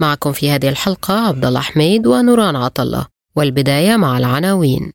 معكم في هذه الحلقة عبد الله حميد ونوران عطلة والبداية مع العناوين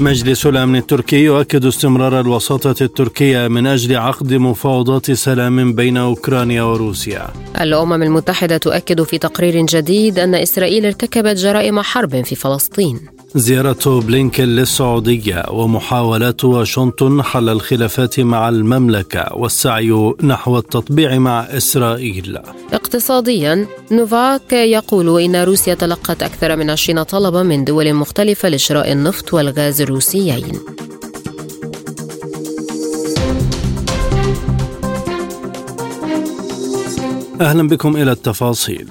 مجلس الأمن التركي يؤكد استمرار الوساطة التركية من أجل عقد مفاوضات سلام بين أوكرانيا وروسيا. الأمم المتحدة تؤكد في تقرير جديد أن إسرائيل ارتكبت جرائم حرب في فلسطين. زيارة بلينكن للسعودية ومحاولات واشنطن حل الخلافات مع المملكة والسعي نحو التطبيع مع إسرائيل. اقتصاديا نوفاك يقول إن روسيا تلقت أكثر من 20 طلبا من دول مختلفة لشراء النفط والغاز الروسيين. أهلا بكم إلى التفاصيل.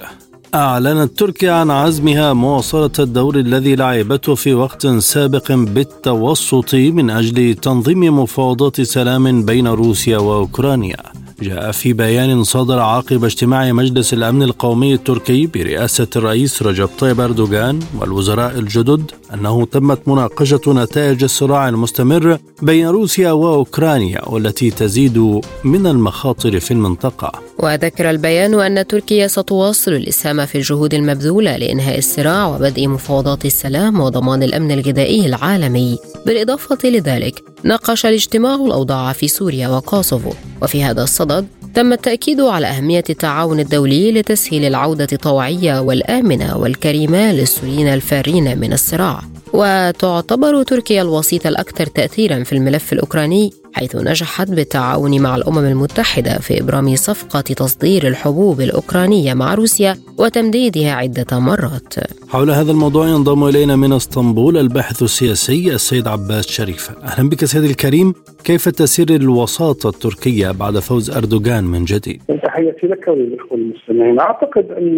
أعلنت تركيا عن عزمها مواصلة الدور الذي لعبته في وقت سابق بالتوسط من أجل تنظيم مفاوضات سلام بين روسيا وأوكرانيا. جاء في بيان صدر عقب اجتماع مجلس الأمن القومي التركي برئاسة الرئيس رجب طيب أردوغان والوزراء الجدد أنه تمت مناقشة نتائج الصراع المستمر بين روسيا وأوكرانيا والتي تزيد من المخاطر في المنطقة. وذكر البيان أن تركيا ستواصل الإسهام في الجهود المبذولة لإنهاء الصراع وبدء مفاوضات السلام وضمان الأمن الغذائي العالمي. بالإضافة لذلك ناقش الاجتماع الأوضاع في سوريا وكوسوفو وفي هذا الصدد تم التأكيد على أهمية التعاون الدولي لتسهيل العودة الطوعية والآمنة والكريمة للسوريين الفارين من الصراع. وتعتبر تركيا الوسيط الأكثر تأثيرا في الملف الأوكراني حيث نجحت بالتعاون مع الأمم المتحدة في إبرام صفقة تصدير الحبوب الأوكرانية مع روسيا وتمديدها عدة مرات. حول هذا الموضوع ينضم إلينا من إسطنبول الباحث السياسي السيد عباس شريف. أهلا بك سيدي الكريم. كيف تسير الوساطة التركية بعد فوز أردوغان من جديد؟ تحياتي لك وللإخوة المستمعين. أعتقد أن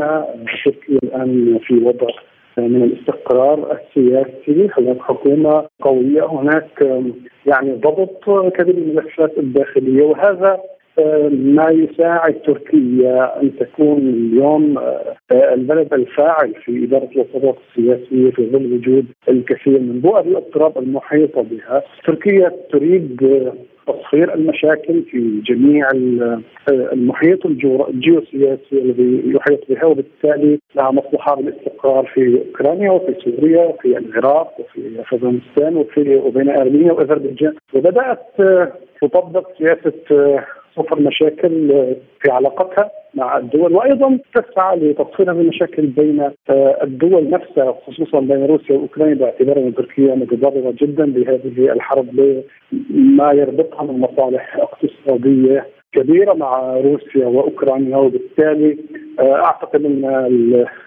تركيا الآن في وضع من الاستقرار السياسي هناك حكومة قوية هناك يعني ضبط كبير الملفات الداخلية وهذا ما يساعد تركيا أن تكون اليوم البلد الفاعل في إدارة الوساطات السياسية في ظل وجود الكثير من بؤر الاضطراب المحيطة بها، تركيا تريد تصفير المشاكل في جميع المحيط الجيوسياسي الذي يحيط بها وبالتالي لها مصلحة بالاستقرار في أوكرانيا وفي سوريا وفي العراق وفي أفغانستان وفي وبين أرمينيا وأذربيجان. وبدأت تطبق سياسة صفر مشاكل في علاقتها مع الدول وأيضا تسعى لتصفير هذه المشاكل بين الدول نفسها خصوصا بين روسيا وأوكرانيا باعتبار أن تركيا متضررة جدا بهذه الحرب لما يربطها من مصالح اقتصادية كبيرة مع روسيا وأوكرانيا وبالتالي أعتقد أن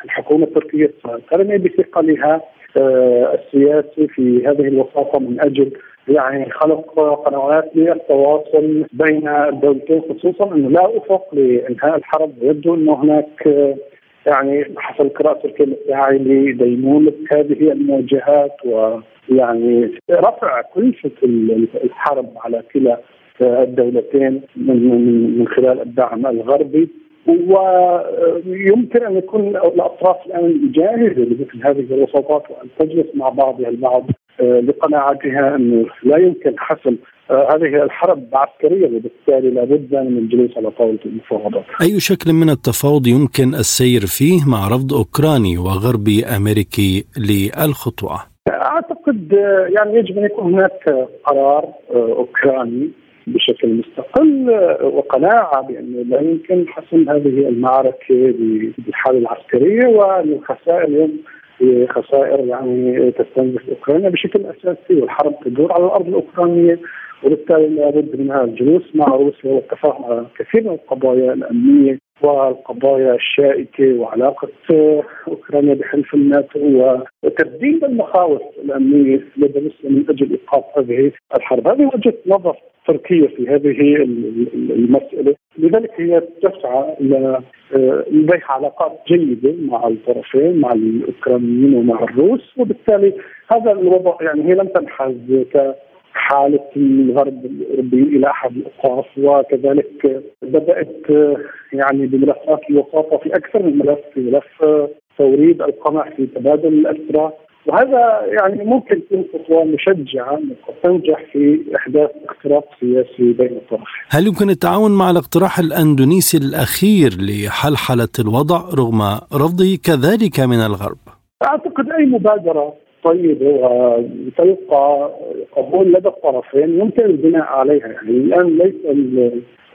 الحكومة التركية سترمي بثقلها السياسي في هذه الوساطة من أجل يعني خلق قنوات للتواصل بين الدولتين خصوصا إنه لا أفق لإنهاء الحرب ويبدو إنه هناك يعني حسب قراءة تركيا الساعي لديمومة هذه المواجهات ويعني رفع كلفة الحرب على كلا الدولتين من من خلال الدعم الغربي. ويمكن أن يكون الأطراف الآن جاهزة لمثل هذه الوساطات وأن تجلس مع بعضها البعض. لقناعتها أنه لا يمكن حسم هذه الحرب عسكريه وبالتالي لابد من الجلوس على طاولة المفاوضات. أي شكل من التفاوض يمكن السير فيه مع رفض أوكراني وغربي أمريكي للخطوة؟ أعتقد يعني يجب أن يكون هناك قرار أوكراني بشكل مستقل وقناعة بأنه لا يمكن حسم هذه المعركة بالحاله العسكرية وان الخسائر اليوم خسائر يعني تستنزف أوكرانيا بشكل أساسي والحرب تدور على الأرض الأوكرانية وبالتالي لابد من الجلوس مع روسيا والتفاهم على كثير من القضايا الأمنية. والقضايا الشائكة وعلاقة أوكرانيا بحلف الناتو وتبديل المخاوف الأمنية لدى روسيا من أجل إيقاف هذه الحرب، هذه وجهة نظر تركيا في هذه المسألة، لذلك هي تسعى إلى لديها علاقات جيدة مع الطرفين مع الأوكرانيين ومع الروس وبالتالي هذا الوضع يعني هي لم تنحز حالة الغرب الأوروبي إلى أحد الأوقاف وكذلك بدأت يعني بملفات الوساطة في أكثر من ملف في ملف توريد القمح في تبادل الأسرى وهذا يعني ممكن تكون خطوة مشجعة قد تنجح في إحداث اختراق سياسي بين الطرفين. هل يمكن التعاون مع الاقتراح الأندونيسي الأخير لحلحلة الوضع رغم رفضه كذلك من الغرب؟ أعتقد أي مبادرة طيبه وتلقى قبول لدى الطرفين يمكن البناء عليها. يعني الآن ليس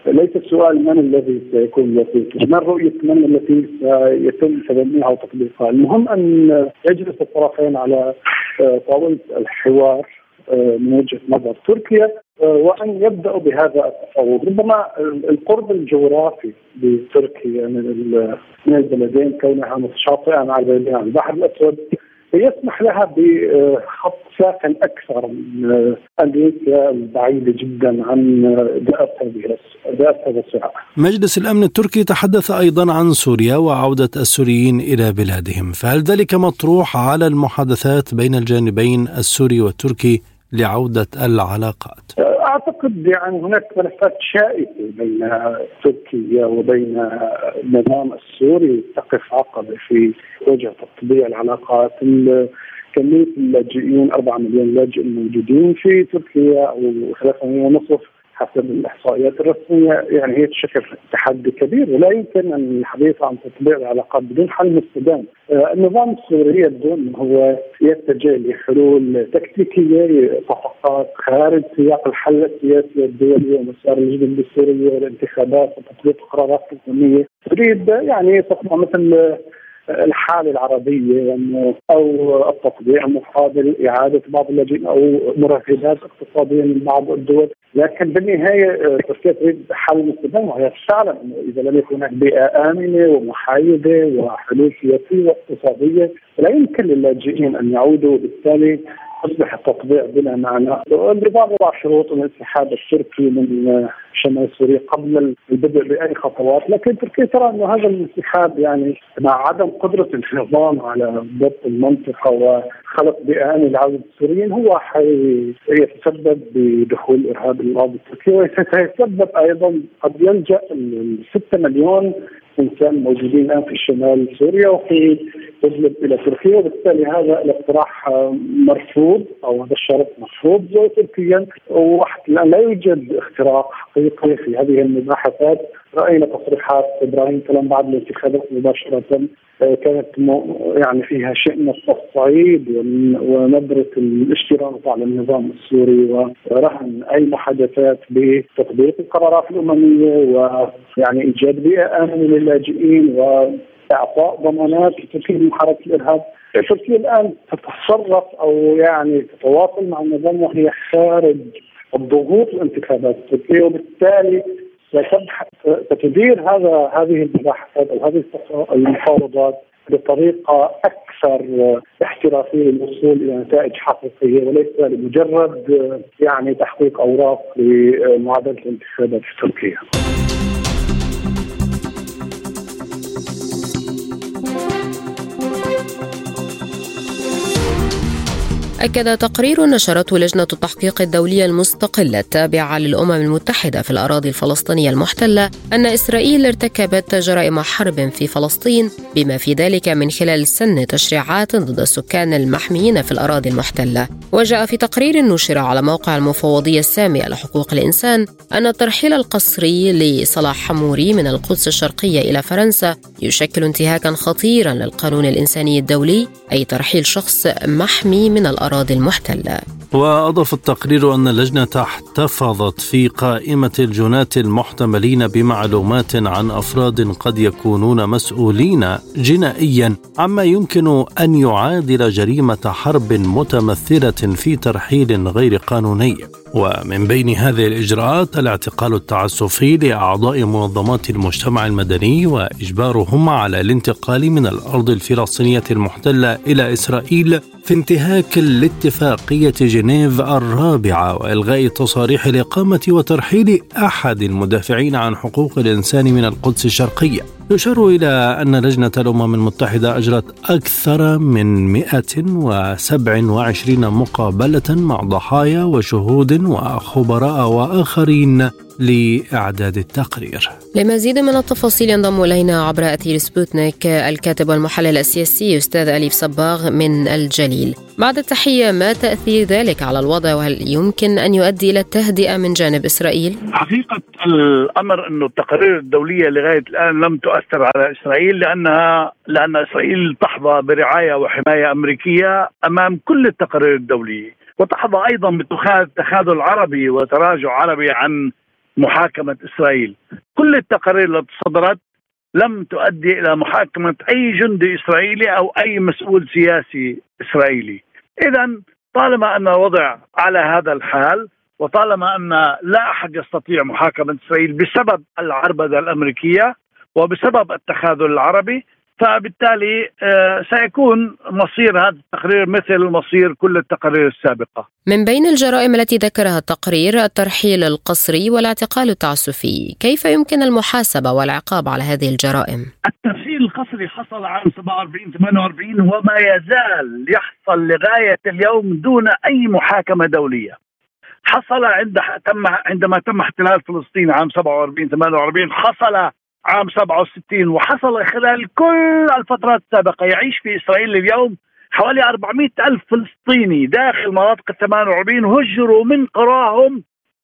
ليس السؤال من الذي سيكون الوسيط، ما رؤية من التي سيتم تبنيها وتطبيقها، المهم أن يجلس الطرفين على آه، طاولة الحوار آه، من وجهة نظر تركيا آه، وأن يبدأوا بهذا التفاوض، ربما القرب الجغرافي لتركيا من البلدين كونها متشاطئة مع البحر الأسود يسمح لها بخط ساخن أكثر من أمريكا البعيدة جدا عن دائره هذا الصراع. مجلس الأمن التركي تحدث أيضا عن سوريا وعودة السوريين إلى بلادهم، فهل ذلك مطروح على المحادثات بين الجانبين السوري والتركي لعودة العلاقات؟ أعتقد يعني هناك ملفات شائكة بين تركيا وبين النظام السوري تقف عقبه في وجه تطبيع العلاقات كمية اللاجئين 4 مليون لاجئ الموجودين في تركيا أو 3 مليون ونصف حسب الإحصائيات الرسمية يعني هي تشكل تحدي كبير ولا يمكن أن الحديث عن تطبيع العلاقات بدون حل مستدام. آه، النظام السوري يبدو هو يتجه لحلول تكتيكية صفقات خارج سياق الحل السياسي الدولي ومسار الجدل السوريه والانتخابات وتطبيق قرارات حكوميه تريد يعني تصنع مثل الحالة العربية يعني أو التطبيع مقابل إعادة بعض اللاجئين أو مرغبات اقتصادية من بعض الدول، لكن بالنهاية آه، تركيا تريد حل مستدام وهي تعلم انه إذا لم يكن هناك بيئة آمنة ومحايدة وحلول سياسيه واقتصادية لا يمكن للاجئين أن يعودوا. وبالتالي اصبح التطبيع بلا معنى النظام وضع شروط الانسحاب التركي من شمال سوريا قبل البدء بأي خطوات لكن تركيا ترى إنه هذا الانسحاب يعني مع عدم قدرة النظام على ضبط المنطقة وخلق بيئة آمنة لعودة السوريين هو حيتسبب بدخول الارهاب الأرض التركي وسيتسبب أيضا قد يلجأ ال 6 مليون انسان موجودين الان في شمال سوريا وفي تجلب إلى تركيا وبالتالي هذا الاقتراح مرفوض أو هذا الشرط مرفوض تركيا. وحتى الان لا يوجد اختراق حقيقي في هذه المباحثات. رأينا تصريحات إبراهيم كلام بعد الانتخابات مباشرة. آه، كانت يعني فيها شيء من التصعيد ونبره الاشتراط على النظام السوري ورهن أي محادثات بتطبيق القرارات الأممية ويعني إيجاد بيئة آمنة للاجئين وإعطاء ضمانات لتفكير محاربه الإرهاب. تركيا الآن تتصرف أو يعني تتواصل مع النظام وهي خارج الضغوط الانتخابات التركية وبالتالي ستدير هذا هذه المباحثات أو هذه المفاوضات بطريقة أكثر احترافية للوصول إلى نتائج حقيقية وليس لمجرد يعني تحقيق أوراق لمعادلة الانتخابات في تركيا. أكد تقرير نشرته لجنة التحقيق الدولية المستقلة التابعة للأمم المتحدة في الأراضي الفلسطينية المحتلة أن إسرائيل ارتكبت جرائم حرب في فلسطين بما في ذلك من خلال سن تشريعات ضد السكان المحميين في الأراضي المحتلة. وجاء في تقرير نشر على موقع المفوضية السامية لحقوق الإنسان أن الترحيل القسري لصلاح حموري من القدس الشرقية إلى فرنسا يشكل انتهاكا خطيرا للقانون الإنساني الدولي أي ترحيل شخص محمي من الأراضي الأراضي المحتلة. وأضاف التقرير أن اللجنة احتفظت في قائمة الجنات المحتملين بمعلومات عن أفراد قد يكونون مسؤولين جنائيا عما يمكن أن يعادل جريمة حرب متمثلة في ترحيل غير قانوني. ومن بين هذه الإجراءات الاعتقال التعسفي لأعضاء منظمات المجتمع المدني وإجبارهم على الانتقال من الأرض الفلسطينية المحتلة إلى إسرائيل في انتهاك الاتفاقية جنيف الرابعة وإلغاء تصاريح الإقامة وترحيل أحد المدافعين عن حقوق الإنسان من القدس الشرقية. يشار إلى أن لجنة الأمم المتحدة أجرت أكثر من 127 مقابلة مع ضحايا وشهود وخبراء وآخرين. لإعداد التقرير. لمزيد من التفاصيل ينضم إلينا عبر أثير سبوتنيك الكاتب والمحلل السياسي أستاذ أليف صباغ من الجليل. بعد التحية ما تأثير ذلك على الوضع؟ وهل يمكن أن يؤدي إلى التهدئة من جانب إسرائيل؟ حقيقة الأمر أنه التقارير الدولية لغاية الآن لم تؤثر على إسرائيل لأنها لأن إسرائيل تحظى برعاية وحماية أمريكية أمام كل التقارير الدولية. وتحظى أيضا بتخاذل عربي وتراجع عربي عن محاكمة إسرائيل. كل التقارير التي صدرت لم تؤدي إلى محاكمة أي جندي إسرائيلي أو أي مسؤول سياسي إسرائيلي. إذا طالما أن الوضع على هذا الحال وطالما أن لا أحد يستطيع محاكمة إسرائيل بسبب العربدة الأمريكية وبسبب التخاذل العربي فبالتالي آه، سيكون مصير هذا التقرير مثل مصير كل التقارير السابقة. من بين الجرائم التي ذكرها التقرير الترحيل القسري والاعتقال التعسفي، كيف يمكن المحاسبة والعقاب على هذه الجرائم؟ الترحيل القسري حصل عام 47 48 وما يزال يحصل لغاية اليوم دون أي محاكمة دولية. حصل عند تم عندما تم احتلال فلسطين عام 47 48 حصل عام 67 وحصل خلال كل الفترات السابقة يعيش في إسرائيل اليوم حوالي 400 ألف فلسطيني داخل مناطق ال 48 هجروا من قراهم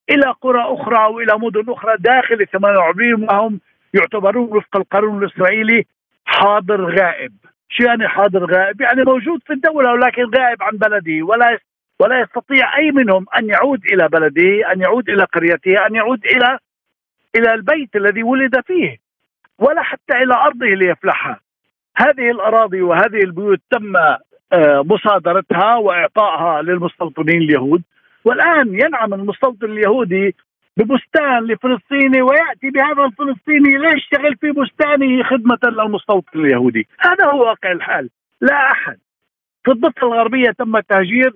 إلى قرى أخرى وإلى مدن أخرى داخل ال 48 وهم يعتبرون وفق القانون الإسرائيلي حاضر غائب شو يعني حاضر غائب؟ يعني موجود في الدولة ولكن غائب عن بلده ولا ولا يستطيع أي منهم أن يعود إلى بلده أن يعود إلى قريته أن يعود إلى إلى البيت الذي ولد فيه ولا حتى إلى أرضه ليفلحها. هذه الأراضي وهذه البيوت تم آه، مصادرتها وإعطائها للمستوطنين اليهود. والآن ينعم المستوطن اليهودي ببستان لفلسطيني ويأتي بهذا الفلسطيني ليشتغل في بستانه خدمة للمستوطن اليهودي. هذا هو واقع الحال. لا أحد. في الضفة الغربية تم التهجير.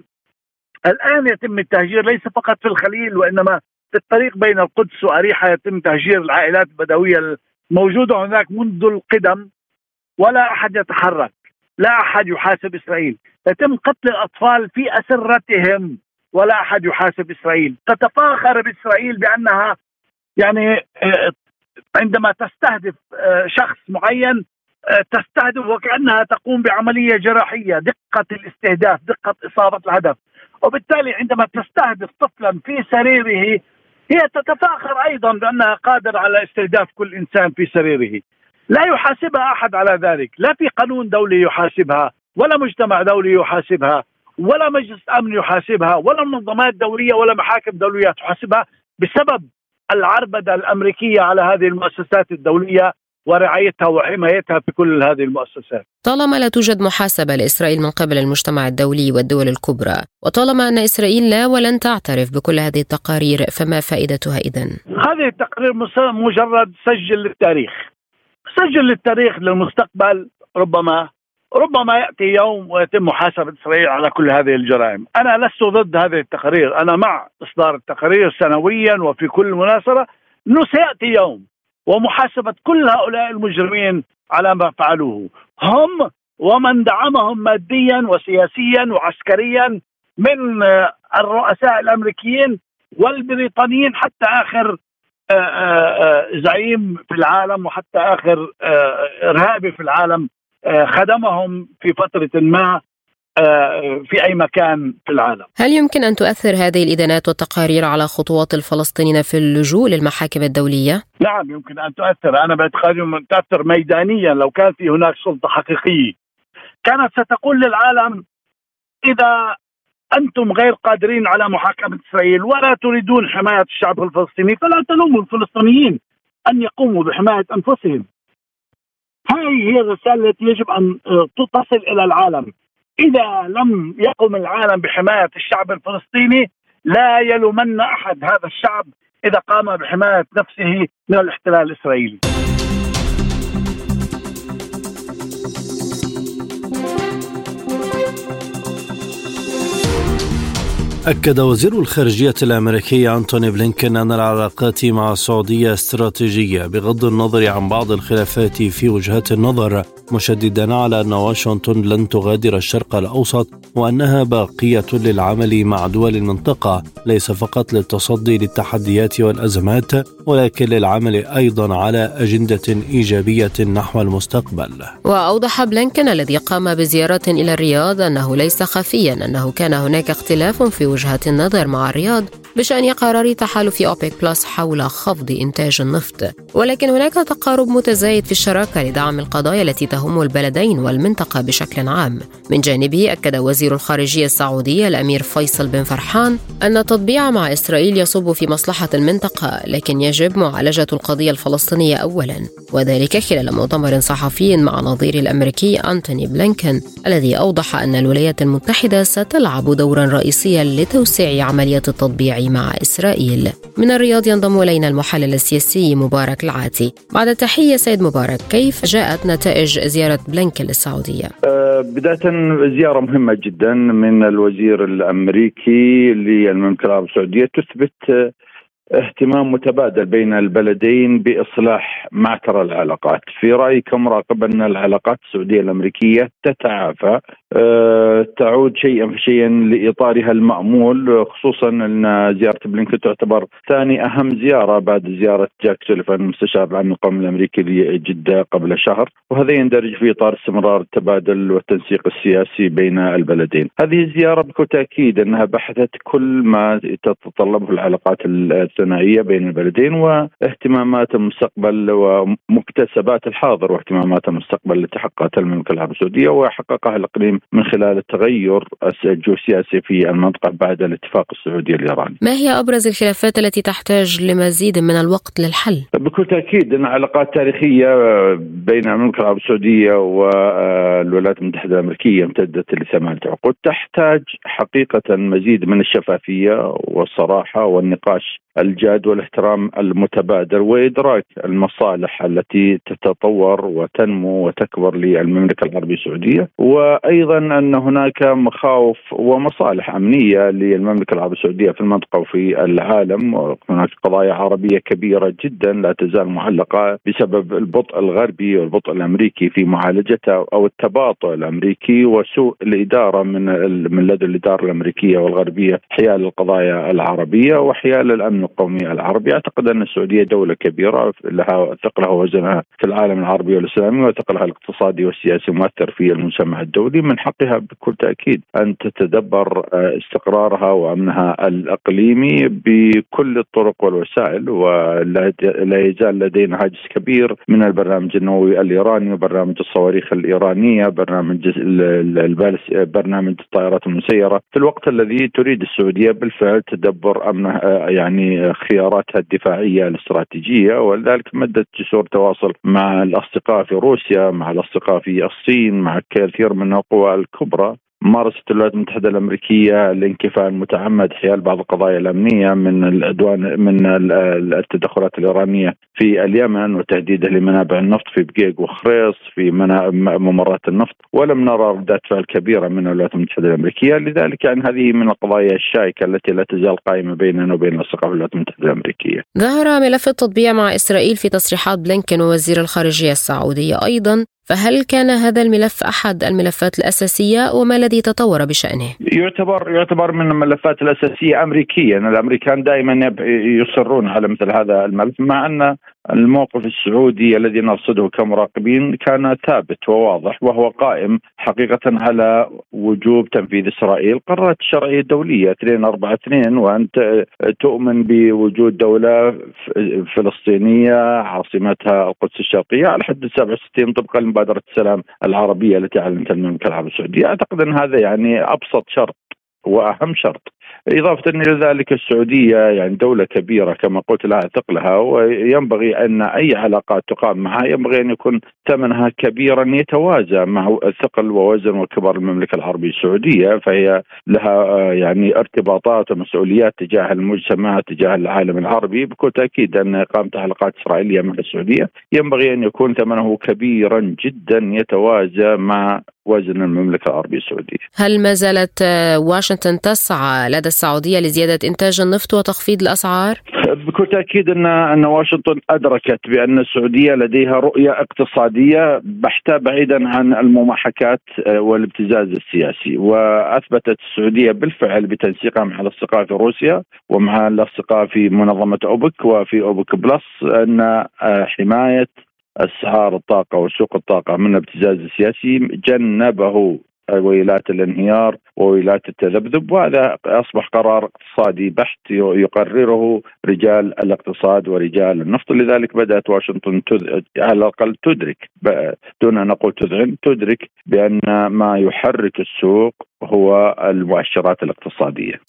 الآن يتم التهجير ليس فقط في الخليل وإنما في الطريق بين القدس وأريحة يتم تهجير العائلات البدوية موجودة هناك منذ القدم ولا أحد يتحرك لا أحد يحاسب إسرائيل. يتم قتل الأطفال في أسرتهم ولا أحد يحاسب إسرائيل. تتفاخر بإسرائيل بأنها يعني آه، عندما تستهدف آه، شخص معين آه، تستهدف وكأنها تقوم بعملية جراحية دقة الاستهداف دقة إصابة الهدف. وبالتالي عندما تستهدف طفلا في سريره هي تتفاخر أيضا بأنها قادرة على استهداف كل إنسان في سريره. لا يحاسبها أحد على ذلك. لا في قانون دولي يحاسبها ولا مجتمع دولي يحاسبها ولا مجلس أمن يحاسبها ولا منظمات دوليه ولا محاكم دولية تحاسبها بسبب العربدة الأمريكية على هذه المؤسسات الدولية. ورعايتها وحمايتها في كل هذه المؤسسات. طالما لا توجد محاسبة لإسرائيل من قبل المجتمع الدولي والدول الكبرى، وطالما أن إسرائيل لا ولن تعترف بكل هذه التقارير فما فائدتها اذا؟ هذه التقارير مجرد سجل للتاريخ. سجل للتاريخ للمستقبل ربما ربما يأتي يوم ويتم محاسبة إسرائيل على كل هذه الجرائم، أنا لست ضد هذه التقارير، أنا مع إصدار التقارير سنويا وفي كل مناسبة انه سياتي يوم ومحاسبة كل هؤلاء المجرمين على ما فعلوه. هم ومن دعمهم ماديا وسياسيا وعسكريا من الرؤساء الأمريكيين والبريطانيين حتى آخر آه، آه، آه، زعيم في العالم وحتى آخر إرهابي في العالم خدمهم في فترة ما. آه، في أي مكان في العالم. هل يمكن أن تؤثر هذه الإدانات والتقارير على خطوات الفلسطينيين في اللجوء للمحاكم الدولية؟ نعم يمكن أن تؤثر، أنا باعتقادي تؤثر ميدانيا لو كان في هناك سلطة حقيقية. كانت ستقول للعالم إذا أنتم غير قادرين على محاكمة إسرائيل ولا تريدون حماية الشعب الفلسطيني فلا تلوموا الفلسطينيين أن يقوموا بحماية أنفسهم. هذه هي الرسالة التي يجب أن تصل إلى العالم. إذا لم يقم العالم بحماية الشعب الفلسطيني لا يلومن أحد هذا الشعب إذا قام بحماية نفسه من الاحتلال الإسرائيلي. أكد وزير الخارجية الأمريكي أنتوني بلينكين أن العلاقات مع السعودية استراتيجية بغض النظر عن بعض الخلافات في وجهات النظر مشددا على أن واشنطن لن تغادر الشرق الأوسط وأنها باقية للعمل مع دول المنطقة ليس فقط للتصدي للتحديات والأزمات ولكن للعمل أيضا على أجندة إيجابية نحو المستقبل. وأوضح بلينكين الذي قام بزيارة إلى الرياض أنه ليس خفيا أنه كان هناك اختلاف في وجهات النظر مع الرياض بشأن قرار تحالف أوبيك بلس حول خفض إنتاج النفط. ولكن هناك تقارب متزايد في الشراكة لدعم القضايا التي تهم البلدين والمنطقة بشكل عام. من جانبه أكد وزير الخارجية السعودي الأمير فيصل بن فرحان أن التطبيع مع إسرائيل يصب في مصلحة المنطقة لكن يجب معالجة القضية الفلسطينية أولا. وذلك خلال مؤتمر صحفي مع نظير الأمريكي أنتوني بلينكن الذي أوضح أن الولايات المتحدة ستلعب دورا رئيسيا لتوسيع عملية التطبيع. مع إسرائيل. من الرياض ينضم إلينا المحلل السياسي مبارك العاتي. بعد تحية سيد مبارك كيف جاءت نتائج زيارة بلينكن للسعودية؟ أه بداية زيارة مهمة جدا من الوزير الأمريكي للمملكة العربية السعودية. تثبت اهتمام متبادل بين البلدين بإصلاح معتر العلاقات، في رايي كمراقب أن العلاقات السعودية الأمريكية تتعافى أه تعود شيئا فشيئا لإطارها المأمول خصوصا أن زيارة بلينكن تعتبر ثاني أهم زيارة بعد زيارة جاك سوليفان المستشار العام القومي الأمريكي لجدة قبل شهر، وهذا يندرج في إطار استمرار التبادل والتنسيق السياسي بين البلدين. هذه الزيارة بكل تأكيد أنها بحثت كل ما تتطلبه العلاقات الثنائية بين البلدين واهتمامات المستقبل ومكتسبات الحاضر واهتمامات المستقبل التي حققتها المملكة العربية السعودية وحققها الإقليم من خلال التغير الجيوسياسي في المنطقة بعد الاتفاق السعودي الإيراني. ما هي أبرز الخلافات التي تحتاج لمزيد من الوقت للحل؟ بكل تأكيد أن علاقات تاريخية بين المملكة العربية السعودية والولايات المتحدة الأمريكية امتدت لثمانية عقود تحتاج حقيقة مزيد من الشفافية والصراحة والنقاش الجاد والاحترام المتبادل وإدراك المصالح التي تتطور وتنمو وتكبر للمملكة العربية السعودية. وأيضا أن هناك مخاوف ومصالح أمنية للمملكة العربية السعودية في المنطقة وفي العالم. وهناك قضايا عربية كبيرة جدا لا تزال معلقه بسبب البطء الغربي والبطء الأمريكي في معالجتها أو التباطؤ الأمريكي وسوء الإدارة من من لدى الإدارة الأمريكية والغربية حيال القضايا العربية وحيال الأمن القومي العربي أعتقد أن السعودية دولة كبيرة لها ثقلها ووزنها في العالم العربي والإسلامي وثقلها الاقتصادي والسياسي مؤثر في المجتمع الدولي. من حقها بكل تأكيد أن تتدبر استقرارها وأمنها الإقليمي بكل الطرق والوسائل ولا يزال لدينا هاجس كبير من البرنامج النووي الإيراني وبرنامج الصواريخ الإيرانية برنامج برنامج الطائرات المسيرة. في الوقت الذي تريد السعودية بالفعل تدبر أمنها يعني خياراتها الدفاعية الاستراتيجية ولذلك مدت جسور تواصل مع الأصدقاء في روسيا مع الأصدقاء في الصين مع كثير من القوى الكبرى. مارست الولايات المتحدة الأمريكية الانكفاء المتعمد حيال بعض القضايا الأمنية من الادوان من التدخلات الإيرانية في اليمن وتهديده لمنابع النفط في بقيق وخريص في ممرات النفط ولم نرى ردات فعل كبيرة من الولايات المتحدة الأمريكية لذلك يعني هذه من القضايا الشائكة التي لا تزال قائمة بيننا وبين الأصدقاء في الولايات المتحدة الأمريكية. ظهر ملف التطبيع مع إسرائيل في تصريحات بلينكن ووزير الخارجية السعودية أيضا فهل كان هذا الملف أحد الملفات الأساسية وما الذي تطور بشأنه؟ يعتبر يعتبر من الملفات الأساسية امريكيا، الأمريكان دائما يصرون على مثل هذا الملف مع أن الموقف السعودي الذي نرصده كمراقبين كان ثابت وواضح وهو قائم حقيقة على وجوب تنفيذ إسرائيل قرارات الشرعية الدولية 242 وأنت تؤمن بوجود دولة فلسطينية عاصمتها القدس الشرقية على حد 67 طبقا لمبادرة السلام العربية التي أعلنتها المملكة العربية السعودية. أعتقد أن هذا يعني أبسط شرط وأهم شرط. إضافة إلى ذلك السعودية يعني دولة كبيرة كما قلت لها ثقلها وينبغي أن أي علاقات تقام معها ينبغي أن يكون ثمنها كبيرا يتوازى مع ثقل ووزن وكبر المملكة العربية السعودية فهي لها يعني ارتباطات ومسؤوليات تجاه المجتمع تجاه العالم العربي بكل تأكيد أن إقامة حلقات إسرائيلية مع السعودية. ينبغي أن يكون ثمنه كبيرا جدا يتوازى مع وزن المملكة العربية السعودية. هل ما زالت واشنطن تسعى لدى السعودية لزيادة إنتاج النفط وتخفيض الأسعار؟ بكل تأكيد أن أن واشنطن أدركت بأن السعودية لديها رؤية اقتصادية بحتة بعيدا عن المماحكات والابتزاز السياسي وأثبتت السعودية بالفعل بتنسيقها مع الأصدقاء في روسيا ومع الأصدقاء في منظمة أوبك وفي أوبك بلس أن حماية أسعار الطاقة وسوق الطاقة من الابتزاز السياسي جنبه ويلات الانهيار وويلات التذبذب وهذا أصبح قرار اقتصادي بحت يقرره رجال الاقتصاد ورجال النفط لذلك بدأت واشنطن على الأقل تدرك دون أن نقول تذعن تدرك بأن ما يحرك السوق هو المؤشرات الاقتصادية.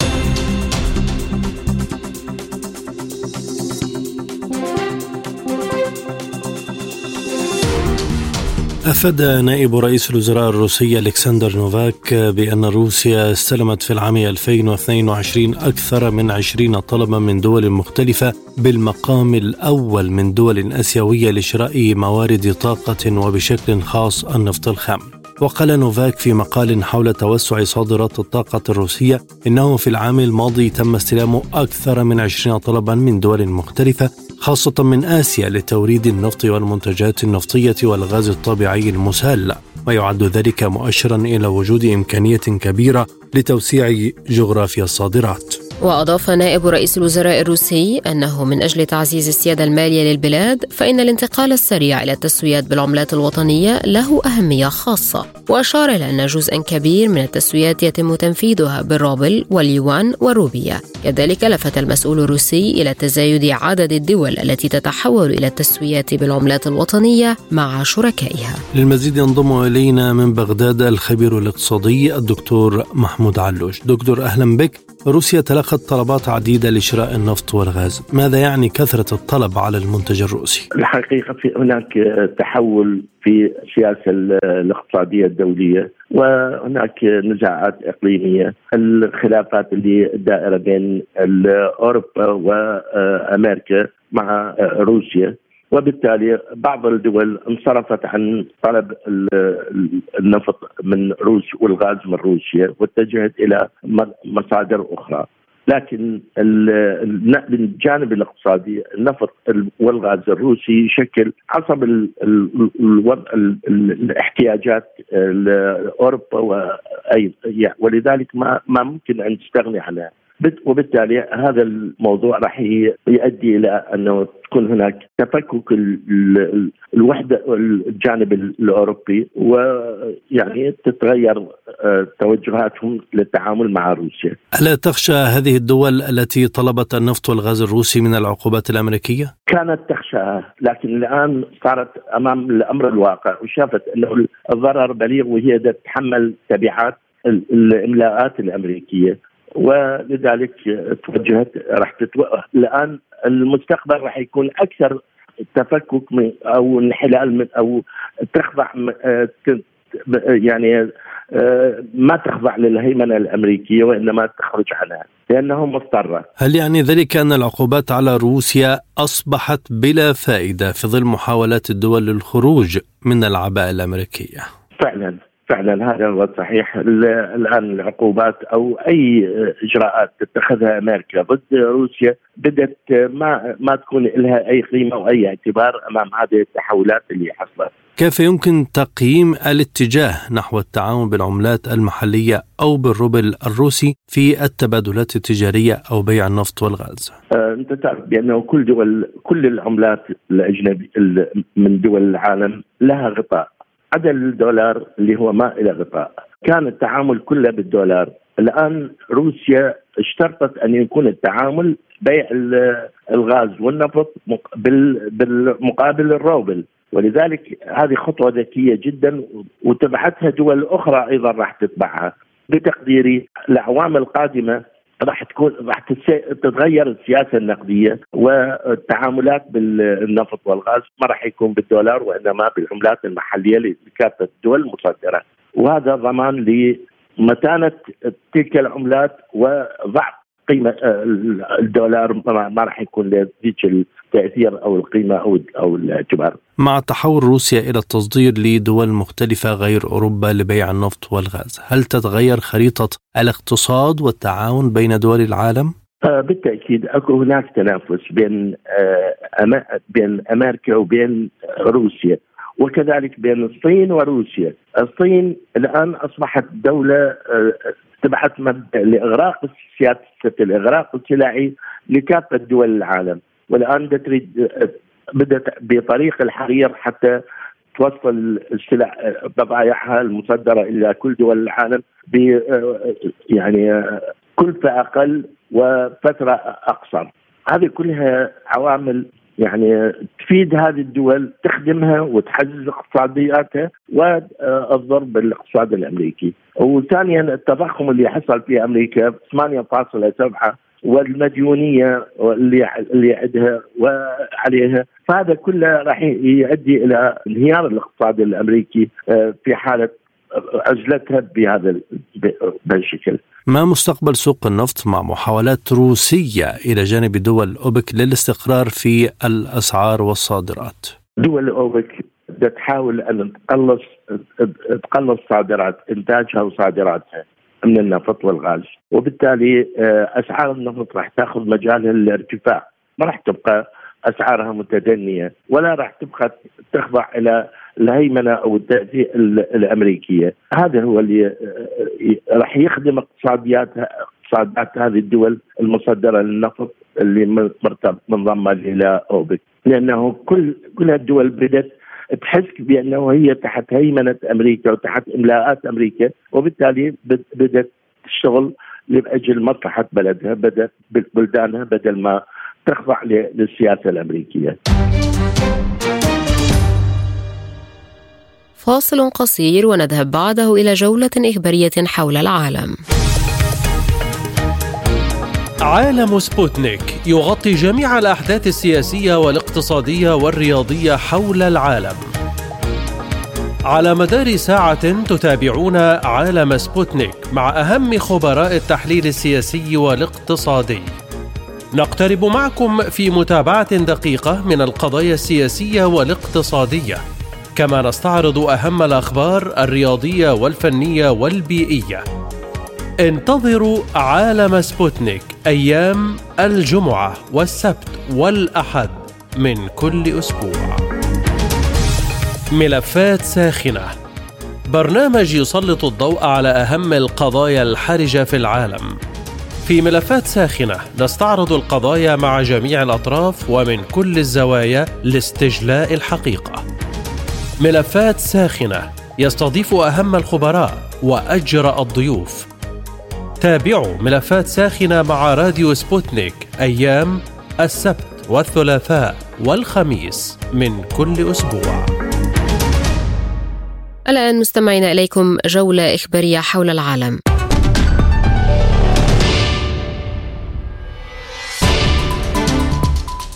أفاد نائب رئيس الوزراء الروسي ألكسندر نوفاك بأن روسيا استلمت في العام 2022 أكثر من 20 طلبا من دول مختلفة بالمقام الأول من دول آسيوية لشراء موارد طاقة وبشكل خاص النفط الخام. وقال نوفاك في مقال حول توسع صادرات الطاقة الروسية إنه في العام الماضي تم استلام أكثر من 20 طلبا من دول مختلفة خاصة من آسيا لتوريد النفط والمنتجات النفطية والغاز الطبيعي المسال ويعد ذلك مؤشرا إلى وجود إمكانية كبيرة لتوسيع جغرافيا الصادرات. وأضاف نائب رئيس الوزراء الروسي أنه من أجل تعزيز السيادة المالية للبلاد فإن الانتقال السريع إلى التسويات بالعملات الوطنية له أهمية خاصة. وأشار إلى أن جزءا كبير من التسويات يتم تنفيذها بالروبل واليوان والروبية. كذلك لفت المسؤول الروسي إلى تزايد عدد الدول التي تتحول إلى التسويات بالعملات الوطنية مع شركائها. للمزيد ينضم إلينا من بغداد الخبير الاقتصادي الدكتور محمود علوش. دكتور أهلا بك. روسيا تلقت طلبات عديدة لشراء النفط والغاز. ماذا يعني كثرة الطلب على المنتج الروسي؟ الحقيقة في هناك تحول في السياسة الاقتصادية الدولية وهناك نزاعات إقليمية. الخلافات اللي دائرة بين أوروبا وأمريكا مع روسيا. وبالتالي بعض الدول انصرفت عن طلب النفط من روسيا والغاز من روسيا واتجهت إلى مصادر أخرى. لكن الجانب الاقتصادي النفط والغاز الروسي يشكل عصب الاحتياجات اوروبا ولذلك ما ما ممكن أن تستغني عنها. وبالتالي هذا الموضوع راح يؤدي إلى أنه تكون هناك تفكك الوحده الجانب الأوروبي ويعني تتغير توجهاتهم للتعامل مع روسيا. ألا تخشى هذه الدول التي طلبت النفط والغاز الروسي من العقوبات الأمريكية؟ كانت تخشى لكن الآن صارت أمام الأمر الواقع وشافت أنه الضرر بليغ وهي تتحمل تبعات الإملاءات الأمريكية ولذلك توجهت راح تتوقف الان المستقبل راح يكون أكثر تفكك من أو انحلال من أو تخضع يعني ما تخضع للهيمنة الأمريكية وإنما تخرج عنها لأنه مضطرة. هل يعني ذلك أن العقوبات على روسيا أصبحت بلا فائدة في ظل محاولات الدول للخروج من العباءة الأمريكية؟ فعلا فعلا هذا هو الصحيح الآن العقوبات أو أي إجراءات تتخذها أمريكا ضد روسيا بدأت ما ما تكون لها أي قيمة وأي اعتبار أمام هذه التحولات اللي حصلت. كيف يمكن تقييم الاتجاه نحو التعاون بالعملات المحلية أو بالروبل الروسي في التبادلات التجارية أو بيع النفط والغاز؟ آه أنت تعرف بأنه كل دول كل العملات الاجنبي من دول العالم لها غطاء عدا الدولار اللي هو ما إلى غطاء. كان التعامل كله بالدولار. الآن روسيا اشترطت أن يكون التعامل بيع الغاز والنفط بالمقابل الروبل. ولذلك هذه خطوة ذكية جدا وتبعتها دول أخرى أيضا راح تتبعها. بتقديري الأعوام القادمة راح تكون راح تتغير السياسة النقدية والتعاملات بالنفط والغاز. ما راح يكون بالدولار وإنما بالعملات المحلية لكافة الدول المصدره وهذا ضمان لمتانة تلك العملات وضعف قيمة آه، الدولار ما راح يكون ذيك التاثير أو القيمة أو أو الاعتبار. مع تحول روسيا إلى التصدير لدول مختلفة غير أوروبا لبيع النفط والغاز، هل تتغير خريطة الاقتصاد والتعاون بين دول العالم؟ آه بالتأكيد أكو هناك تنافس بين آه بين أمريكا وبين روسيا وكذلك بين الصين وروسيا الصين الآن أصبحت دولة آه، تبحث مبدأ لإغراق سياسة الإغراق السلعي لكافة دول العالم. والآن تريد بدأت بطريق الحرير حتى توصل السلع بضائعها المصدرة إلى كل دول العالم ب يعني كلفة أقل وفترة أقصر. هذه كلها عوامل يعني تفيد هذه الدول تخدمها وتحجز اقتصادياتها وتضر بالاقتصاد الأمريكي. وثانيا التضخم اللي حصل في أمريكا 8.7 والمديونية اللي اللي عندها وعليها فهذا كله راح يؤدي إلى انهيار الاقتصاد الأمريكي آه، في حالة عزلتها بهذا بهالشكل. ما مستقبل سوق النفط مع محاولات روسية إلى جانب دول أوبك للاستقرار في الأسعار والصادرات دول أوبك تحاول أن تقلص تقلص صادرات إنتاجها وصادراتها من النفط والغاز وبالتالي آه، أسعار النفط راح تاخذ مجالها للارتفاع ما راح تبقى أسعارها متدنية ولا راح تبقى تخضع إلى الهيمنة أو التاثير الأمريكية، هذا هو اللي آه، راح يخدم اقتصادياتها اقتصادات هذه الدول المصدرة للنفط اللي منضمه إلى أوبك، لأنه كل كل الدول بدأت تحس بأنه هي تحت هيمنة أمريكا وتحت إملاءات أمريكا وبالتالي بدأت تشتغل لأجل مصلحة بلدها بدل بلدانها بدل ما تخضع للسياسة الأمريكية. فاصل قصير ونذهب بعده إلى جولة إخبارية حول العالم. عالم سبوتنيك يغطي جميع الأحداث السياسية والاقتصادية والرياضية حول العالم. على مدار ساعة تتابعون عالم سبوتنيك مع أهم خبراء التحليل السياسي والاقتصادي. نقترب معكم في متابعة دقيقة من القضايا السياسية والاقتصادية. كما نستعرض أهم الأخبار الرياضية والفنية والبيئية. انتظروا عالم سبوتنيك أيام الجمعة والسبت والأحد من كل أسبوع. ملفات ساخنة. برنامج يسلط الضوء على أهم القضايا الحرجة في العالم. في ملفات ساخنة نستعرض القضايا مع جميع الأطراف ومن كل الزوايا لاستجلاء الحقيقة. ملفات ساخنة يستضيف أهم الخبراء وأجرأ الضيوف. تابعوا ملفات ساخنة مع راديو سبوتنيك أيام السبت والثلاثاء والخميس من كل أسبوع. الآن مستمعين إليكم جولة إخبارية حول العالم.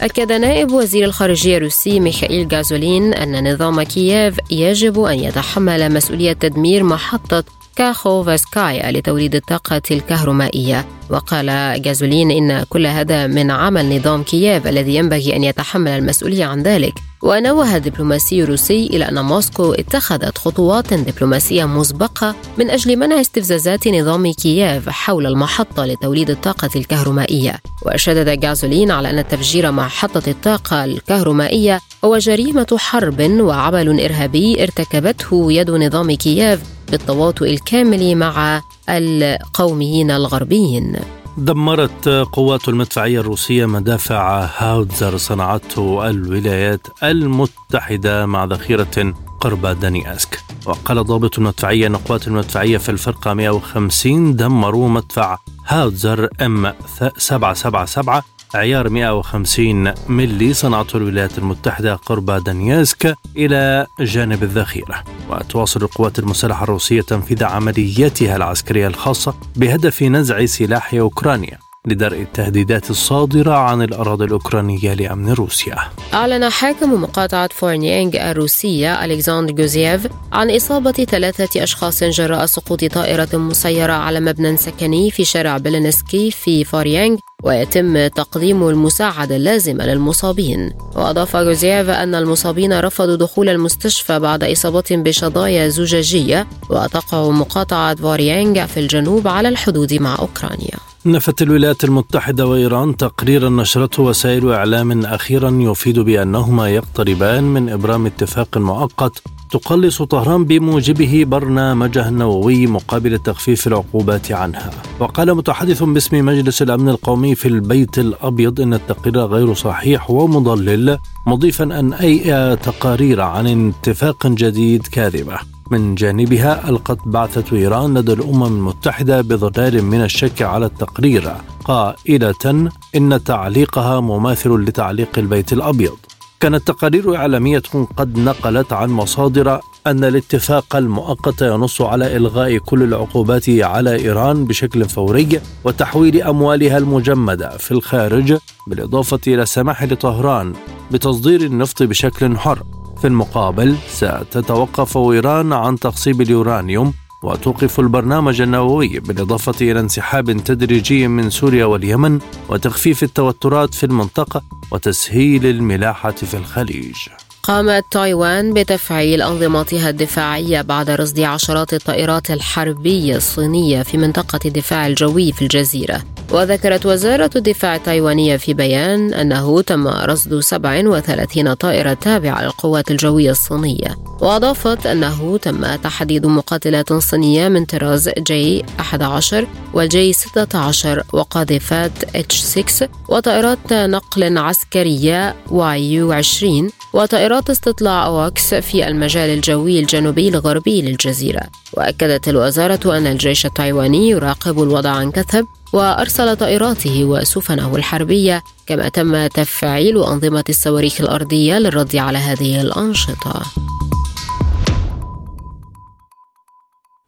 أكد نائب وزير الخارجية الروسي ميخائيل غازولين أن نظام كييف يجب أن يتحمل مسؤولية تدمير محطة كاخوفسكايا لتوليد الطاقة الكهرومائية. وقال غازولين إن كل هذا من عمل نظام كييف الذي ينبغي أن يتحمل المسؤولية عن ذلك. ونوه الدبلوماسي الروسي إلى أن موسكو اتخذت خطوات دبلوماسية مسبقة من أجل منع استفزازات نظام كييف حول المحطة لتوليد الطاقة الكهرومائية. وشدد غازولين على أن تفجير محطة الطاقة الكهرومائية هو جريمة حرب وعمل إرهابي ارتكبته يد نظام كييف بالتواطؤ الكامل مع القوميين الغربيين. دمرت قوات المدفعية الروسية مدافع هاوتزر صنعته الولايات المتحدة مع ذخيرة قرب دانياسك وقال ضابط المدفعية أن قوات المدفعية في الفرقة 150 دمروا مدفع هاوتزر ام 777 عيار 150 ملي صنعته الولايات المتحدة قرب دانيتسك إلى جانب الذخيرة. وتواصل القوات المسلحة الروسية تنفيذ عملياتها العسكرية الخاصة بهدف نزع سلاح أوكرانيا لدرء التهديدات الصادرة عن الأراضي الأوكرانية لأمن روسيا. أعلن حاكم مقاطعة فورونيج الروسية ألكسندر غوسيف عن إصابة ثلاثة أشخاص جراء سقوط طائرة مسيرة على مبنى سكني في شارع بلنسكي في فورونيج ويتم تقديم المساعدة اللازمة للمصابين. وأضاف جوزييف أن المصابين رفضوا دخول المستشفى بعد إصابة بشظايا زجاجية وتقع مقاطعة فوريانغ في الجنوب على الحدود مع أوكرانيا. نفت الولايات المتحدة وإيران تقريرا نشرته وسائل إعلام أخيرا يفيد بأنهما يقتربان من إبرام اتفاق مؤقت تقلص طهران بموجبه برنامجها النووي مقابل تخفيف العقوبات عنها. وقال متحدث باسم مجلس الأمن القومي في البيت الأبيض إن التقرير غير صحيح ومضلل مضيفا أن أي تقارير عن اتفاق جديد كاذبة. من جانبها ألقت بعثة إيران لدى الأمم المتحدة بظلال من الشك على التقرير قائلة إن تعليقها مماثل لتعليق البيت الأبيض. كانت تقارير إعلامية قد نقلت عن مصادر أن الاتفاق المؤقت ينص على إلغاء كل العقوبات على إيران بشكل فوري وتحويل أموالها المجمدة في الخارج بالإضافة إلى السماح لطهران بتصدير النفط بشكل حر. في المقابل ستتوقف إيران عن تخصيب اليورانيوم وتوقف البرنامج النووي بالإضافة إلى انسحاب تدريجي من سوريا واليمن وتخفيف التوترات في المنطقة وتسهيل الملاحة في الخليج. قامت تايوان بتفعيل أنظمتها الدفاعية بعد رصد عشرات الطائرات الحربية الصينية في منطقة الدفاع الجوي في الجزيرة. وذكرت وزارة الدفاع التايوانية في بيان أنه تم رصد 37 طائرة تابعة للقوات الجوية الصينية. وأضافت أنه تم تحديد مقاتلات صينية من طراز جي 11 والجي 16 وقاذفات إتش 6 وطائرات نقل عسكرية واي يو 20 وطائرات استطلاع أواكس في المجال الجوي الجنوبي الغربي للجزيرة. وأكدت الوزارة أن الجيش التايواني يراقب الوضع عن كثب وأرسل طائراته وسفنه الحربية كما تم تفعيل أنظمة الصواريخ الأرضية للرد على هذه الأنشطة.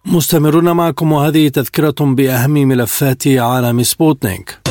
مستمرون معكم وهذه تذكرة بأهم ملفات عالم سبوتنيك.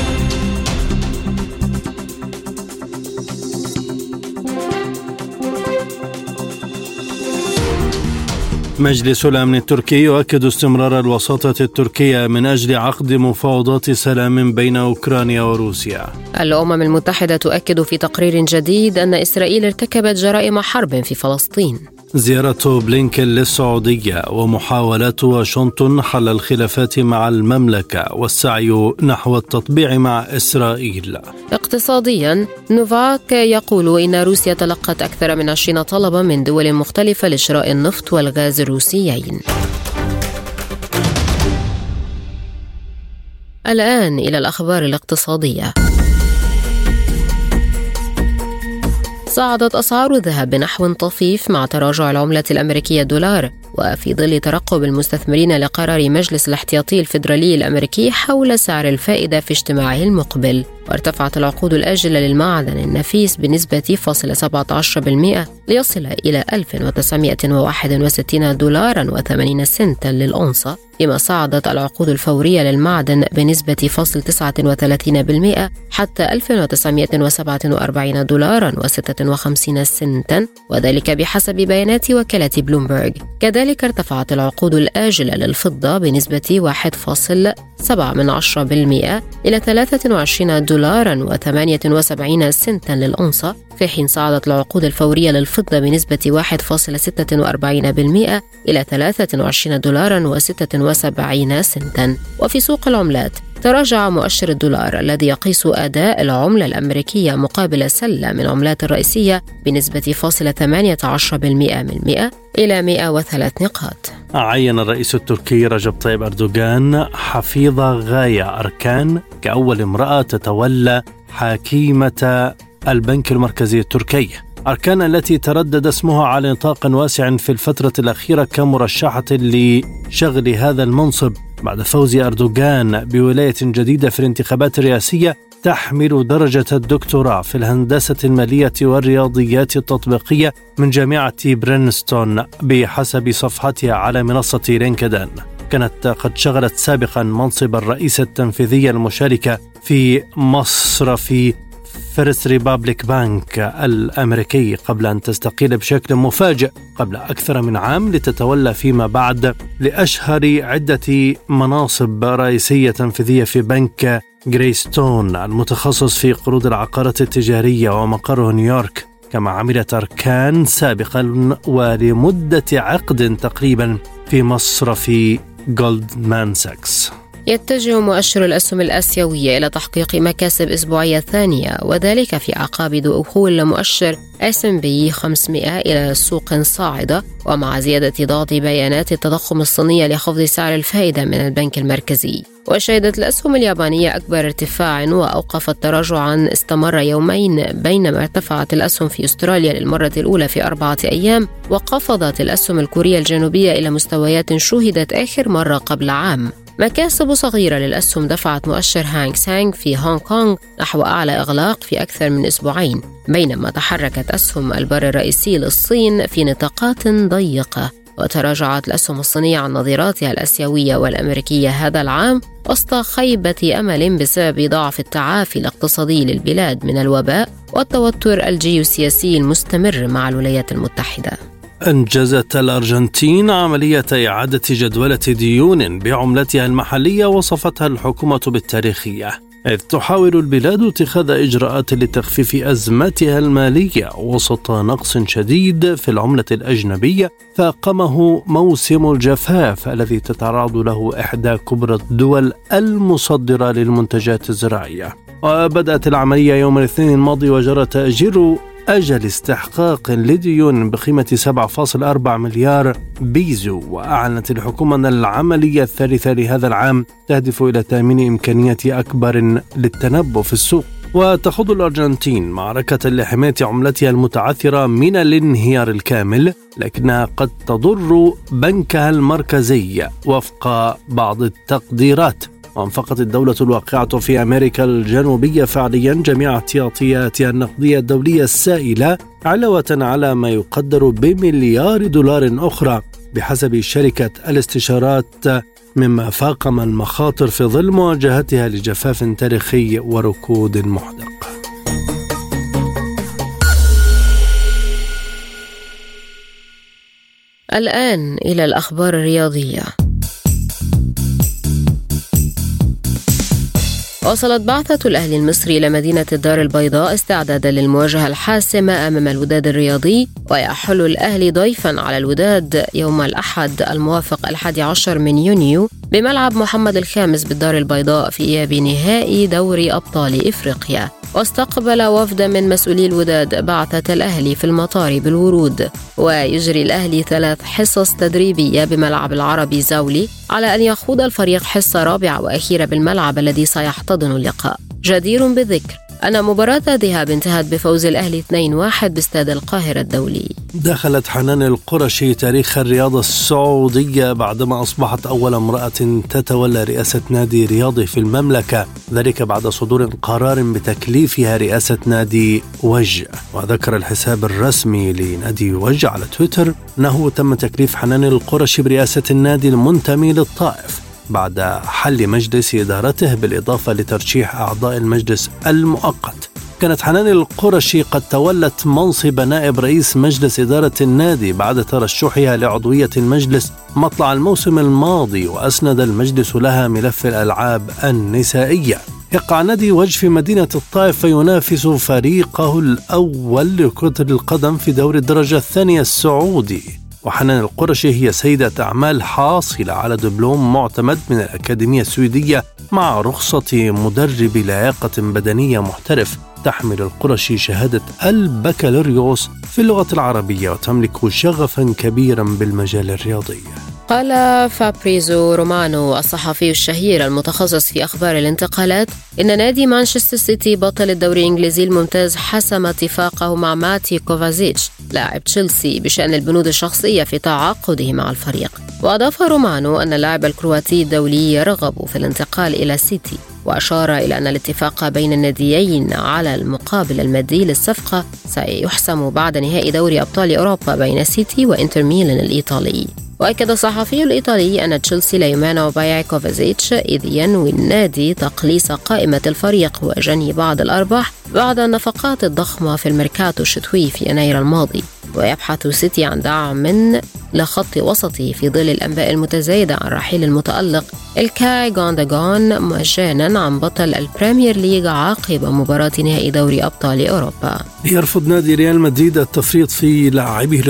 مجلس الأمن التركي يؤكد استمرار الوساطة التركية من أجل عقد مفاوضات سلام بين أوكرانيا وروسيا. الأمم المتحدة تؤكد في تقرير جديد أن إسرائيل ارتكبت جرائم حرب في فلسطين. زيارة بلينكن للسعودية ومحاولات واشنطن حل الخلافات مع المملكة والسعي نحو التطبيع مع إسرائيل. اقتصاديا نوفاك يقول إن روسيا تلقت أكثر من 20 طلبا من دول مختلفة لشراء النفط والغاز الروسيين. الآن إلى الأخبار الاقتصادية. صعدت أسعار الذهب بنحو طفيف مع تراجع العملة الأمريكية الدولار وفي ظل ترقب المستثمرين لقرار مجلس الاحتياطي الفيدرالي الأمريكي حول سعر الفائدة في اجتماعه المقبل. وارتفعت العقود الآجلة للمعدن النفيس بنسبة 0.17% ليصل إلى 1961 دولارا و80 سنتا للأونصة فيما صعدت العقود الفورية للمعدن بنسبة فاصل 39% حتى 1947 دولارا و56 سنتا وذلك بحسب بيانات وكالة بلومبرج كذلك ارتفعت العقود الآجلة للفضة بنسبة 1.7% إلى 23 دولارا و78 سنتا للأونصة في حين صعدت العقود الفورية للفضة بنسبة 1.46% إلى 23 دولارا و76 سنتا. وفي سوق العملات تراجع مؤشر الدولار الذي يقيس أداء العملة الأمريكية مقابل سلة من العملات الرئيسية بنسبة فاصلة 18% من 100 إلى 103 نقاط. عين الرئيس التركي رجب طيب أردوغان حفيظة غاية أركان كأول امرأة تتولى حاكمية البنك المركزي التركي. أركان التي تردد اسمها على نطاق واسع في الفترة الأخيرة كمرشحة لشغل هذا المنصب. بعد فوز أردوغان بولاية جديدة في الانتخابات الرئاسية تحمل درجة الدكتوراه في الهندسة المالية والرياضيات التطبيقية من جامعة برينستون بحسب صفحتها على منصة لينكدين. كانت قد شغلت سابقا منصب الرئيسة التنفيذية المشاركة في مصرف فيرست ريبابليك بانك الأمريكي قبل أن تستقيل بشكل مفاجئ قبل أكثر من عام لتتولى فيما بعد لأشهر عدة مناصب رئيسية تنفيذيه في بنك جريستون المتخصص في قروض العقارات التجارية ومقره نيويورك. كما عملت أركان سابقا ولمدة عقد تقريبا في مصرف جولدمان ساكس يتجه مؤشر الأسهم الآسيوية إلى تحقيق مكاسب أسبوعية ثانية وذلك في أعقاب دخول مؤشر S&P 500 إلى سوق صاعدة ومع زيادة ضغط بيانات التضخم الصينية لخفض سعر الفائدة من البنك المركزي. وشهدت الأسهم اليابانية أكبر ارتفاع وأوقفت تراجعا استمر يومين بينما ارتفعت الأسهم في أستراليا للمرة الأولى في أربعة أيام وقفضت الأسهم الكورية الجنوبية إلى مستويات شهدت آخر مرة قبل عام. مكاسب صغيرة للأسهم دفعت مؤشر هانغ سانغ في هونغ كونغ نحو أعلى إغلاق في أكثر من أسبوعين بينما تحركت أسهم البر الرئيسي للصين في نطاقات ضيقة. وتراجعت الأسهم الصينية عن نظيراتها الآسيوية والأمريكية هذا العام وسط خيبة أمل بسبب ضعف التعافي الاقتصادي للبلاد من الوباء والتوتر الجيوسياسي المستمر مع الولايات المتحدة. أنجزت الأرجنتين عملية إعادة جدولة ديون بعملتها المحلية وصفتها الحكومة بالتاريخية إذ تحاول البلاد اتخاذ إجراءات لتخفيف أزمتها المالية وسط نقص شديد في العملة الأجنبية فاقمه موسم الجفاف الذي تتعرض له إحدى كبرى الدول المصدرة للمنتجات الزراعية. وبدأت العملية يوم الاثنين الماضي وجرى تأجير أجل استحقاق لديون بقيمة 7.4 مليار بيزو وأعلنت الحكومة أن العملية الثالثة لهذا العام تهدف إلى تأمين إمكانية أكبر للتنبؤ في السوق. وتخوض الأرجنتين معركة لحماية عملتها المتعثرة من الانهيار الكامل لكنها قد تضر بنكها المركزي وفق بعض التقديرات. وانفقت الدولة الواقعة في أمريكا الجنوبية فعليا جميع احتياطياتها النقدية الدولية السائلة علاوة على ما يقدر بمليار دولار أخرى بحسب شركة الاستشارات مما فاقم المخاطر في ظل مواجهتها لجفاف تاريخي وركود محدق. الآن إلى الأخبار الرياضية. وصلت بعثة الأهلي المصري إلى مدينة الدار البيضاء استعدادا للمواجهة الحاسمة أمام الوداد الرياضي ويحل الأهلي ضيفا على الوداد يوم الأحد الموافق الحادي عشر من يونيو. بملعب محمد الخامس بالدار البيضاء في إياب نهائي دوري أبطال إفريقيا. واستقبل وفد من مسؤولي الوداد بعثة الأهلي في المطار بالورود. ويجري الأهلي ثلاث حصص تدريبية بملعب العربي زاولي على أن يخوض الفريق حصة رابعة وأخيرة بالملعب الذي سيحتضن اللقاء. جدير بالذكر. أن مباراة الذهاب انتهت بفوز الأهلي 2-1 باستاد القاهرة الدولي. دخلت حنان القرشي تاريخ الرياضة السعودية بعدما أصبحت أول امرأة تتولى رئاسة نادي رياضي في المملكة ذلك بعد صدور قرار بتكليفها رئاسة نادي وج وذكر الحساب الرسمي لنادي وج على تويتر أنه تم تكليف حنان القرشي برئاسة النادي المنتمي للطائف. بعد حل مجلس إدارته بالإضافة لترشيح أعضاء المجلس المؤقت. كانت حنان القرشي قد تولت منصب نائب رئيس مجلس إدارة النادي بعد ترشحها لعضوية المجلس مطلع الموسم الماضي وأسند المجلس لها ملف الألعاب النسائية. يقع نادي وج في مدينة الطائف فينافس فريقه الأول لكرة القدم في دوري الدرجة الثانية السعودي. وحنان القرشي هي سيدة أعمال حاصلة على دبلوم معتمد من الأكاديمية السويدية مع رخصة مدرب لياقة بدنية محترف تحمل القرشي شهادة البكالوريوس في اللغة العربية وتملك شغفا كبيرا بالمجال الرياضي. قال فابريزو رومانو الصحفي الشهير المتخصص في أخبار الانتقالات إن نادي مانشستر سيتي بطل الدوري الإنجليزي الممتاز حسم اتفاقه مع ماتيو كوفازيتش لاعب تشيلسي بشأن البنود الشخصية في تعاقده مع الفريق. وأضاف رومانو أن اللاعب الكرواتي الدولي يرغب في الانتقال إلى سيتي وأشار إلى أن الاتفاق بين الناديين على المقابل المادي للصفقة سيحسم بعد نهائي دوري أبطال أوروبا بين سيتي وإنتر ميلان الإيطالي. وأكد الصحفي الإيطالي أن تشيلسي لا يمانع بيع كوفازيتش إذ ينوي النادي تقليص قائمة الفريق وجني بعض الأرباح بعد النفقات الضخمة في الميركاتو الشتوي في يناير الماضي. ويبحث سيتي عن دعم من لخط وسطه في ظل الأنباء المتزايدة عن رحيل المتألق إلكاي غوندوغان مجانا عن بطل البريمير ليج عقب مباراة نهائي دوري أبطال أوروبا. يرفض نادي ريال مدريد التفريط في لاعبه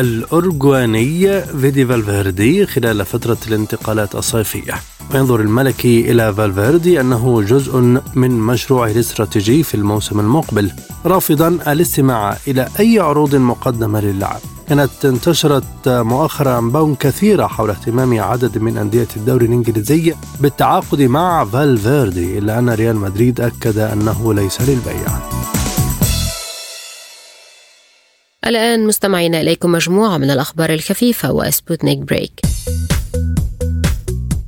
الأورجواني فيدي فالفيردي خلال فترة الانتقالات الصيفية. وينظر الملكي إلى فالفيردي أنه جزء من مشروعه الاستراتيجي في الموسم المقبل رافضا الاستماع إلى أي عروض مقدمة للاعب كانت انتشرت مؤخرا أنباء كثيرة حول اهتمام عدد من أندية الدوري الإنجليزي بالتعاقد مع فالفيردي إلا أن ريال مدريد أكد أنه ليس للبيع. الآن مستمعين إليكم مجموعة من الأخبار الخفيفة وسبوتنيك بريك.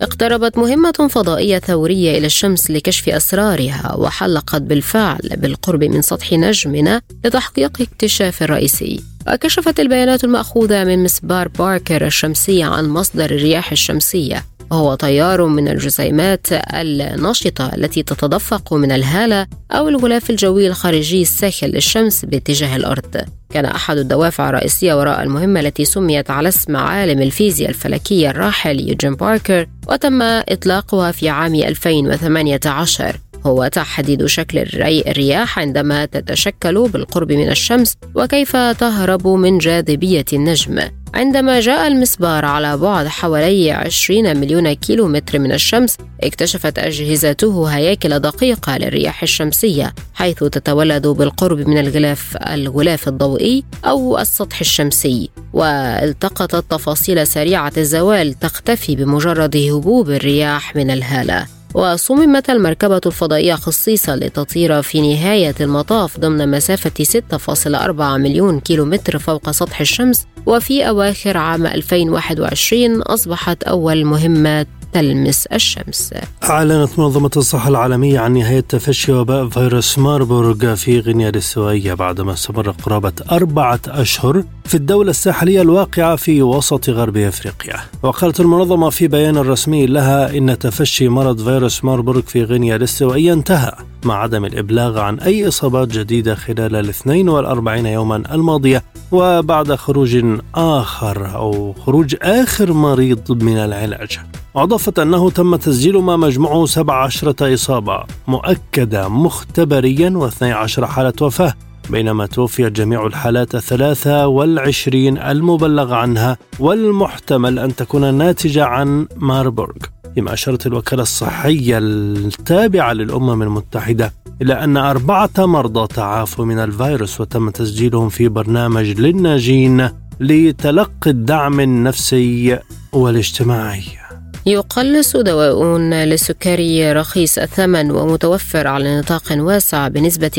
اقتربت مهمة فضائية ثورية إلى الشمس لكشف أسرارها وحلقت بالفعل بالقرب من سطح نجمنا لتحقيق اكتشاف رئيسي. وكشفت البيانات المأخوذة من مسبار باركر الشمسية عن مصدر الرياح الشمسية وهو تيار من الجسيمات النشطة التي تتدفق من الهالة أو الغلاف الجوي الخارجي الساخن للشمس باتجاه الأرض. كان أحد الدوافع الرئيسية وراء المهمة التي سميت على اسم عالم الفيزياء الفلكية الراحل يوجين باركر وتم إطلاقها في عام 2018 هو تحديد شكل الرياح عندما تتشكل بالقرب من الشمس وكيف تهرب من جاذبية النجم. عندما جاء المسبار على بعد حوالي 20 مليون كيلو متر من الشمس اكتشفت أجهزته هياكل دقيقة للرياح الشمسية حيث تتولد بالقرب من الغلاف الغلاف الضوئي أو السطح الشمسي. والتقطت تفاصيل سريعة الزوال تختفي بمجرد هبوب الرياح من الهالة. وصممت المركبة الفضائية خصيصا لتطير في نهاية المطاف ضمن مسافة 6.4 مليون كيلومتر فوق سطح الشمس وفي أواخر عام 2021 أصبحت أول مهمة تلمس الشمس. أعلنت منظمة الصحة العالمية عن نهاية تفشي وباء فيروس ماربورغ في غينيا الاستوائية بعدما استمر قرابة أربعة أشهر في الدولة الساحلية الواقعة في وسط غرب أفريقيا. وقالت المنظمة في بيان رسمي لها إن تفشي مرض فيروس ماربورغ في غينيا الاستوائية انتهى مع عدم الإبلاغ عن أي إصابات جديدة خلال الاثنين والأربعين يوما الماضية وبعد خروج آخر أو خروج آخر مريض من العلاج. وأضافت أنه تم تسجيل ما مجموعه 17 إصابة مؤكدة مختبريا و12 حالة وفاة بينما توفيت جميع الحالات الثلاثة والعشرين المبلغ عنها والمحتمل أن تكون ناتجة عن ماربورغ. فيما أشارت الوكالة الصحية التابعة للأمم المتحدة إلى أن أربعة مرضى تعافوا من الفيروس وتم تسجيلهم في برنامج للناجين لتلقي الدعم النفسي والاجتماعي. يقلص دواء للسكري رخيص الثمن ومتوفر على نطاق واسع بنسبة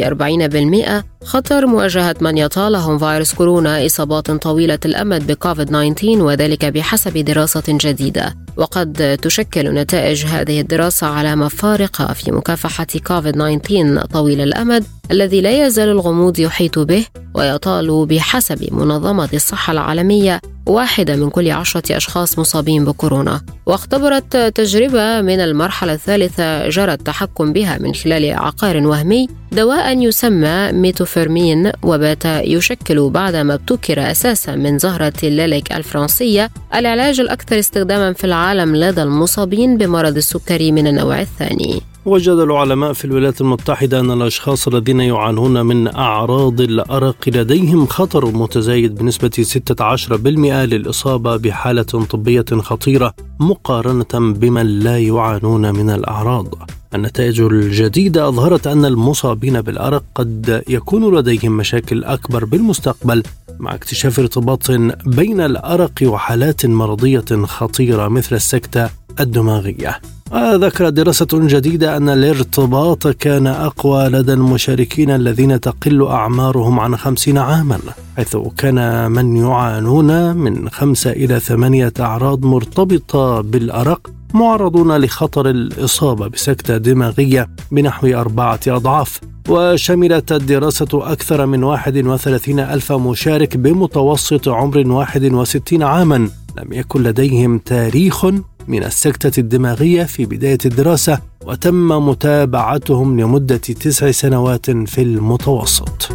40% خطر مواجهة من يطالهم فيروس كورونا إصابات طويلة الأمد بكوفيد 19 وذلك بحسب دراسة جديدة. وقد تشكل نتائج هذه الدراسة علامة فارقة في مكافحة كوفيد 19 طويل الأمد الذي لا يزال الغموض يحيط به ويطال بحسب منظمة الصحة العالمية. واحدة من كل عشرة أشخاص مصابين بكورونا واختبرت تجربة من المرحلة الثالثة جرى التحكم بها من خلال عقار وهمي دواء يسمى ميتوفيرمين وبات يشكل بعدما ابتكر أساسا من زهرة الليلك الفرنسية العلاج الأكثر استخداما في العالم لدى المصابين بمرض السكري من النوع الثاني. وجد العلماء في الولايات المتحدة أن الأشخاص الذين يعانون من أعراض الأرق لديهم خطر متزايد بنسبة 16% للإصابة بحالة طبية خطيرة مقارنة بمن لا يعانون من الأعراض. النتائج الجديدة أظهرت أن المصابين بالأرق قد يكون لديهم مشاكل أكبر بالمستقبل مع اكتشاف ارتباط بين الأرق وحالات مرضية خطيرة مثل السكتة الدماغية. ذكرت دراسة جديدة أن الارتباط كان أقوى لدى المشاركين الذين تقل أعمارهم عن خمسين عاما حيث كان من يعانون من خمسة إلى ثمانية أعراض مرتبطة بالأرق معرضون لخطر الإصابة بسكتة دماغية بنحو أربعة أضعاف وشملت الدراسة أكثر من 31 ألف مشارك بمتوسط عمر 61 عاما لم يكن لديهم تاريخ من السكتة الدماغية في بداية الدراسة وتم متابعتهم لمدة تسع سنوات في المتوسط.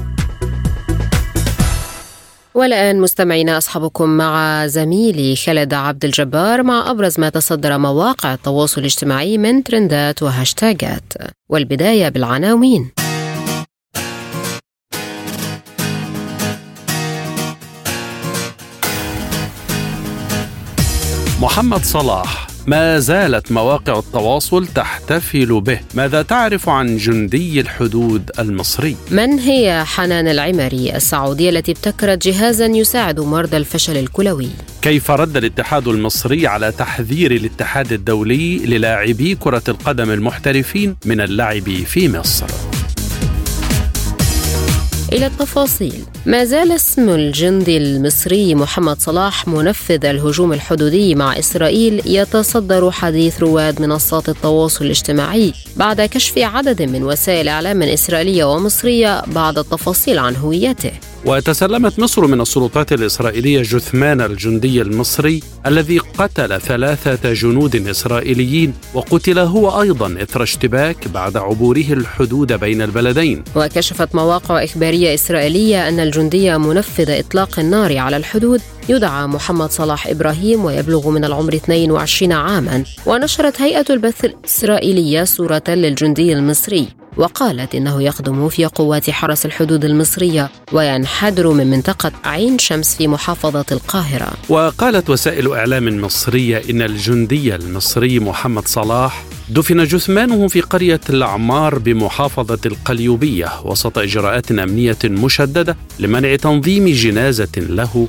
والآن مستمعينا أصحابكم مع زميلي خالد عبد الجبار مع أبرز ما تصدر مواقع التواصل الاجتماعي من ترندات وهاشتاجات. والبداية بالعناوين. محمد صلاح ما زالت مواقع التواصل تحتفل به. ماذا تعرف عن جندي الحدود المصري؟ من هي حنان العمري السعودية التي ابتكرت جهازا يساعد مرضى الفشل الكلوي؟ كيف رد الاتحاد المصري على تحذير الاتحاد الدولي للاعبي كرة القدم المحترفين من اللعب في مصر؟ إلى التفاصيل. ما زال اسم الجندي المصري محمد صلاح منفذ الهجوم الحدودي مع إسرائيل يتصدر حديث رواد منصات التواصل الاجتماعي بعد كشف عدد من وسائل إعلام إسرائيلية ومصرية بعض التفاصيل عن هويته. وتسلمت مصر من السلطات الإسرائيلية جثمان الجندي المصري الذي قتل ثلاثة جنود إسرائيليين وقتل هو أيضا إثر اشتباك بعد عبوره الحدود بين البلدين. وكشفت مواقع إخبارية إسرائيلية أن الجندي منفذ إطلاق النار على الحدود يدعى محمد صلاح إبراهيم ويبلغ من العمر 22 عاما ونشرت هيئة البث الإسرائيلية صورة للجندي المصري وقالت إنه يخدم في قوات حرس الحدود المصرية وينحدر من منطقة عين شمس في محافظة القاهرة. وقالت وسائل إعلام مصرية إن الجندي المصري محمد صلاح دفن جثمانه في قرية العمار بمحافظة القليوبية وسط إجراءات أمنية مشددة لمنع تنظيم جنازة له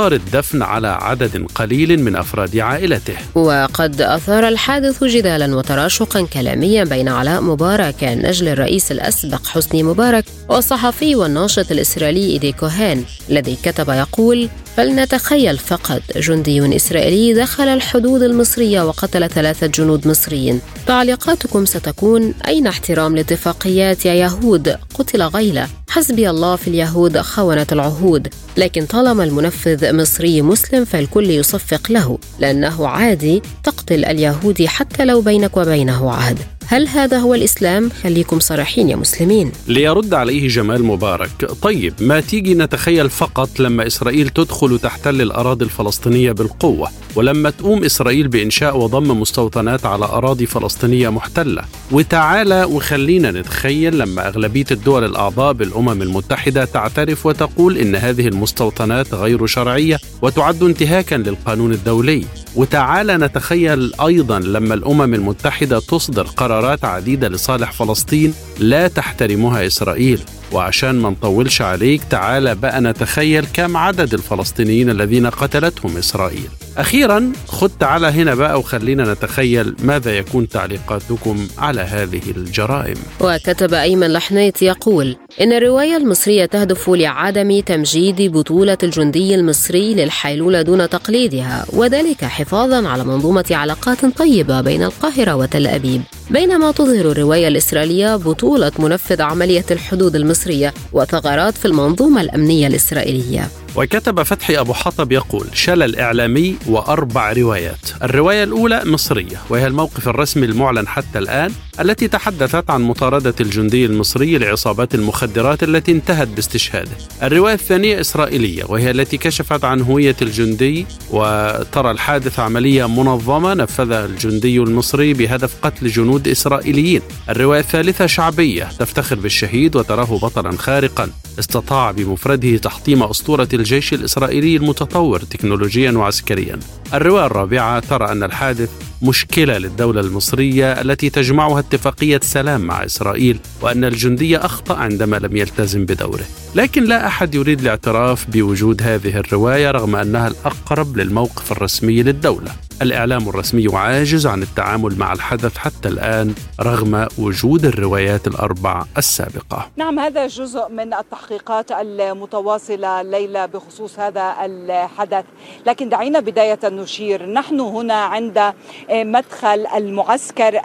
واقتصار الدفن على عدد قليل من أفراد عائلته. وقد أثار الحادث جدالا وتراشقا كلاميا بين علاء مبارك نجل الرئيس الأسبق حسني مبارك والصحفي والناشط الإسرائيلي إيدي كوهان الذي كتب يقول فلنتخيل فقط جندي إسرائيلي دخل الحدود المصرية وقتل ثلاثة جنود مصريين. تعليقاتكم ستكون أين احترام الاتفاقيات يا يهود؟ قتل غيلة. حسبي الله في اليهود خونة العهود لكن طالما المنفذ مصري مسلم فالكل يصفق له لأنه عادي تقتل اليهودي حتى لو بينك وبينه عهد. هل هذا هو الإسلام؟ خليكم صريحين يا مسلمين. ليرد عليه جمال مبارك. طيب ما تيجي نتخيل فقط لما إسرائيل تدخل تحتل الأراضي الفلسطينية بالقوة ولما تقوم إسرائيل بإنشاء وضم مستوطنات على أراضي فلسطينية محتلة؟ وتعالى وخلينا نتخيل لما أغلبية الدول الأعضاء بالأمم المتحدة تعترف وتقول إن هذه المستوطنات غير شرعية وتعد انتهاكا للقانون الدولي. وتعالى نتخيل أيضا لما الأمم المتحدة تصدر قرارات عديدة لصالح فلسطين لا تحترمها إسرائيل. وعشان ما نطولش عليك تعال بقى نتخيل كم عدد الفلسطينيين الذين قتلتهم إسرائيل. أخيرا خد تعالى هنا بقى وخلينا نتخيل ماذا يكون تعليقاتكم على هذه الجرائم. وكتب أيمن لحنيت يقول إن الرواية المصرية تهدف لعدم تمجيد بطولة الجندي المصري للحيلولة دون تقليدها وذلك حفاظا على منظومة علاقات طيبة بين القاهرة وتل أبيب. بينما تظهر الرواية الإسرائيلية بطولة منفذ عملية الحدود المصرية وثغرات في المنظومة الأمنية الإسرائيلية. وكتب فتحي أبو حطب يقول شلل إعلامي وأربع روايات. الرواية الأولى مصرية وهي الموقف الرسمي المعلن حتى الآن التي تحدثت عن مطاردة الجندي المصري لعصابات المخدرات التي انتهت باستشهاده. الرواية الثانية إسرائيلية وهي التي كشفت عن هوية الجندي وترى الحادث عملية منظمة نفذها الجندي المصري بهدف قتل جنود إسرائيليين. الرواية الثالثة شعبية تفتخر بالشهيد وتراه بطلا خارقا. استطاع بمفرده تحطيم أسطورة الجيش الإسرائيلي المتطور تكنولوجيا وعسكريا. الرواية الرابعة ترى أن الحادث مشكلة للدولة المصرية التي تجمعها اتفاقية سلام مع إسرائيل وأن الجندي أخطأ عندما لم يلتزم بدوره. لكن لا أحد يريد الاعتراف بوجود هذه الرواية رغم أنها الأقرب للموقف الرسمي للدولة. الإعلام الرسمي عاجز عن التعامل مع الحدث حتى الآن رغم وجود الروايات الأربع السابقة. نعم هذا جزء من التحقيقات المتواصلة ليلى بخصوص هذا الحدث. لكن دعينا بداية نشير نحن هنا عند مدخل المعسكر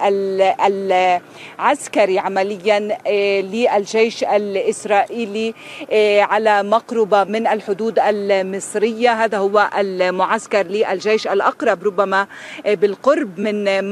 العسكري عمليا آه، للجيش الإسرائيلي آه، على مقربة من الحدود المصرية. هذا هو المعسكر للجيش الأقرب ربما آه، بالقرب من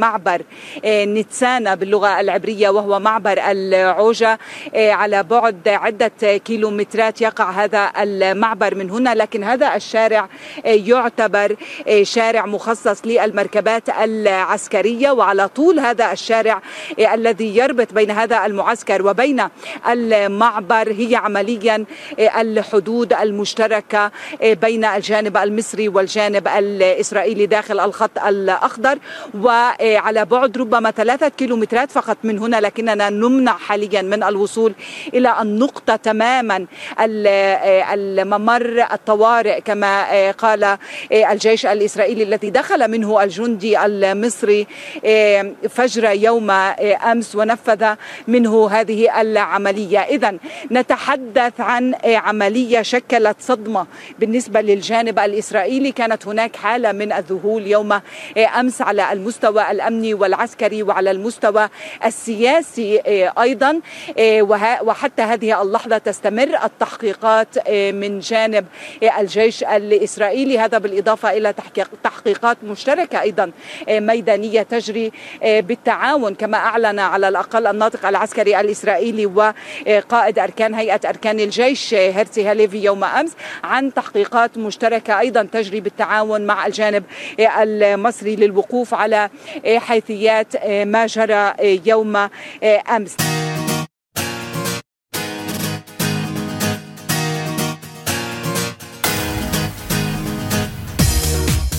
معبر نتسانا باللغة العبرية وهو معبر العوجة على بعد عدة كيلومترات يقع هذا المعبر من هنا. لكن هذا الشارع يعتبر شارع مخصص للمركبات العسكرية وعلى طول هذا الشارع الذي يربط بين هذا المعسكر وبين المعبر هي عمليا الحدود المشتركة بين الجانب المصري والجانب الإسرائيلي. داخل الخط الأخضر وعلى بعد ربما ثلاثة كيلومترات فقط من هنا لكننا نمنع حاليا من الوصول إلى النقطة تماما الممر الطوارئ كما قال الجيش الإسرائيلي الذي دخل منه الجندي المصري فجر يوم أمس ونفذ منه هذه العملية، اذا نتحدث عن عملية شكلت صدمة بالنسبة للجانب الإسرائيلي، كانت هناك من الذهول يوم أمس على المستوى الأمني والعسكري وعلى المستوى السياسي أيضا وحتى هذه اللحظة تستمر التحقيقات من جانب الجيش الإسرائيلي. هذا بالإضافة إلى تحقيقات مشتركة أيضا ميدانية تجري بالتعاون كما أعلن على الأقل الناطق العسكري الإسرائيلي وقائد أركان هيئة أركان الجيش هيرتي هاليفي يوم أمس عن تحقيقات مشتركة أيضا تجري بالتعاون مع الجانب المصري للوقوف على حيثيات ما جرى يوم أمس.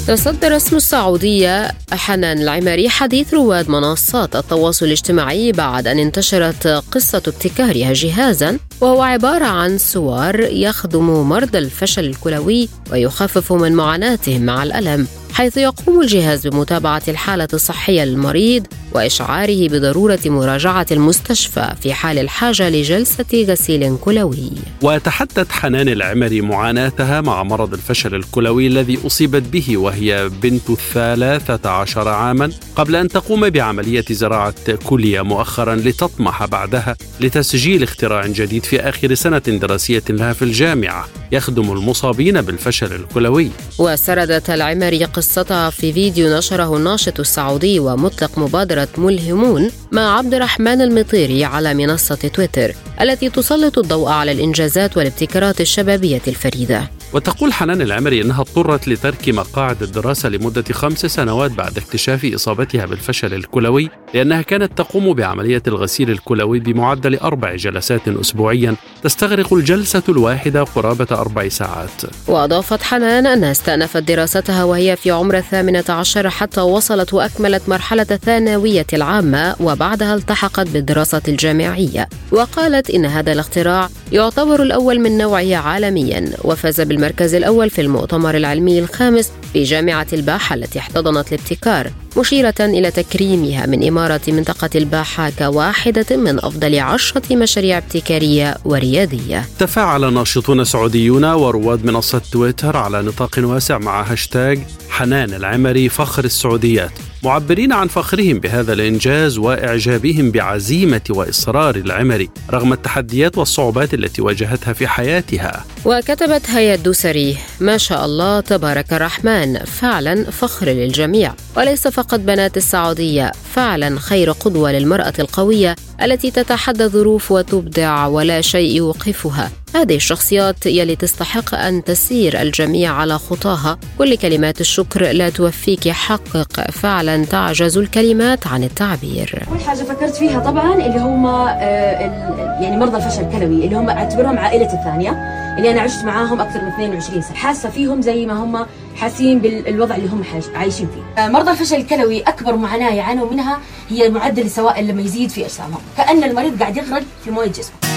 تصدر اسم السعودية حنان العماري حديث رواد منصات التواصل الاجتماعي بعد أن انتشرت قصة ابتكارها جهازا وهو عبارة عن سوار يخدم مرضى الفشل الكلوي ويخفف من معاناتهم مع الألم. حيث يقوم الجهاز بمتابعة الحالة الصحية للمريض وإشعاره بضرورة مراجعة المستشفى في حال الحاجة لجلسة غسيل كلوي. وتحدث حنان العمري معاناتها مع مرض الفشل الكلوي الذي أصيبت به وهي بنت الثلاثة عشر عاما قبل أن تقوم بعملية زراعة كلية مؤخرا لتطمح بعدها لتسجيل اختراع جديد في آخر سنة دراسية لها في الجامعة يخدم المصابين بالفشل الكلوي. وسردت العمري قصتها في فيديو نشره الناشط السعودي ومطلق مبادرة ملهمون مع عبد الرحمن المطيري على منصة تويتر التي تسلط الضوء على الإنجازات والابتكارات الشبابية الفريدة وتقول حنان العمري إنها اضطرت لترك مقاعد الدراسة لمدة خمس سنوات بعد اكتشاف إصابتها بالفشل الكلوي لأنها كانت تقوم بعملية الغسيل الكلوي بمعدل أربع جلسات اسبوعيا تستغرق الجلسة الواحدة قرابة أربع ساعات. وأضافت حنان انها استأنفت دراستها وهي في عمر الثامنة عشر حتى وصلت وأكملت مرحلة الثانوية العامة وبعدها التحقت بالدراسة الجامعية وقالت إن هذا الاختراع يعتبر الأول من نوعه عالميا وفاز بال المركز الأول في المؤتمر العلمي الخامس في جامعة الباحة التي احتضنت الابتكار مشيرة إلى تكريمها من إمارة منطقة الباحة كواحدة من أفضل عشرة مشاريع ابتكارية وريادية تفاعل ناشطون سعوديون ورواد منصة تويتر على نطاق واسع مع هاشتاج حنان العمري فخر السعوديات. معبرين عن فخرهم بهذا الإنجاز وإعجابهم بعزيمة وإصرار العمري رغم التحديات والصعوبات التي واجهتها في حياتها. وكتبت هيا الدوسري ما شاء الله تبارك الرحمن فعلا فخر للجميع. وليس فقط بنات السعودية فعلا خير قدوة للمرأة القوية التي تتحدى الظروف وتبدع ولا شيء يوقفها. هذه الشخصيات يلي تستحق أن تسير الجميع على خطاها. كل كلمات الشكر لا توفيك حقق. فعلا تعجز الكلمات عن التعبير. أول حاجة فكرت فيها طبعا اللي هم آه، يعني مرضى الفشل الكلوي اللي هم أعتبرهم عائلتي الثانية اللي أنا عشت معاهم أكثر من 22 سنة. حاسة فيهم زي ما هم حاسين بالوضع اللي هم عايشين فيه. آه، مرضى الفشل الكلوي أكبر معاناة يعانوا منها هي معدل السوائل لما يزيد في أجسامهم. كأن المريض قاعد يغرق في موية جسمه.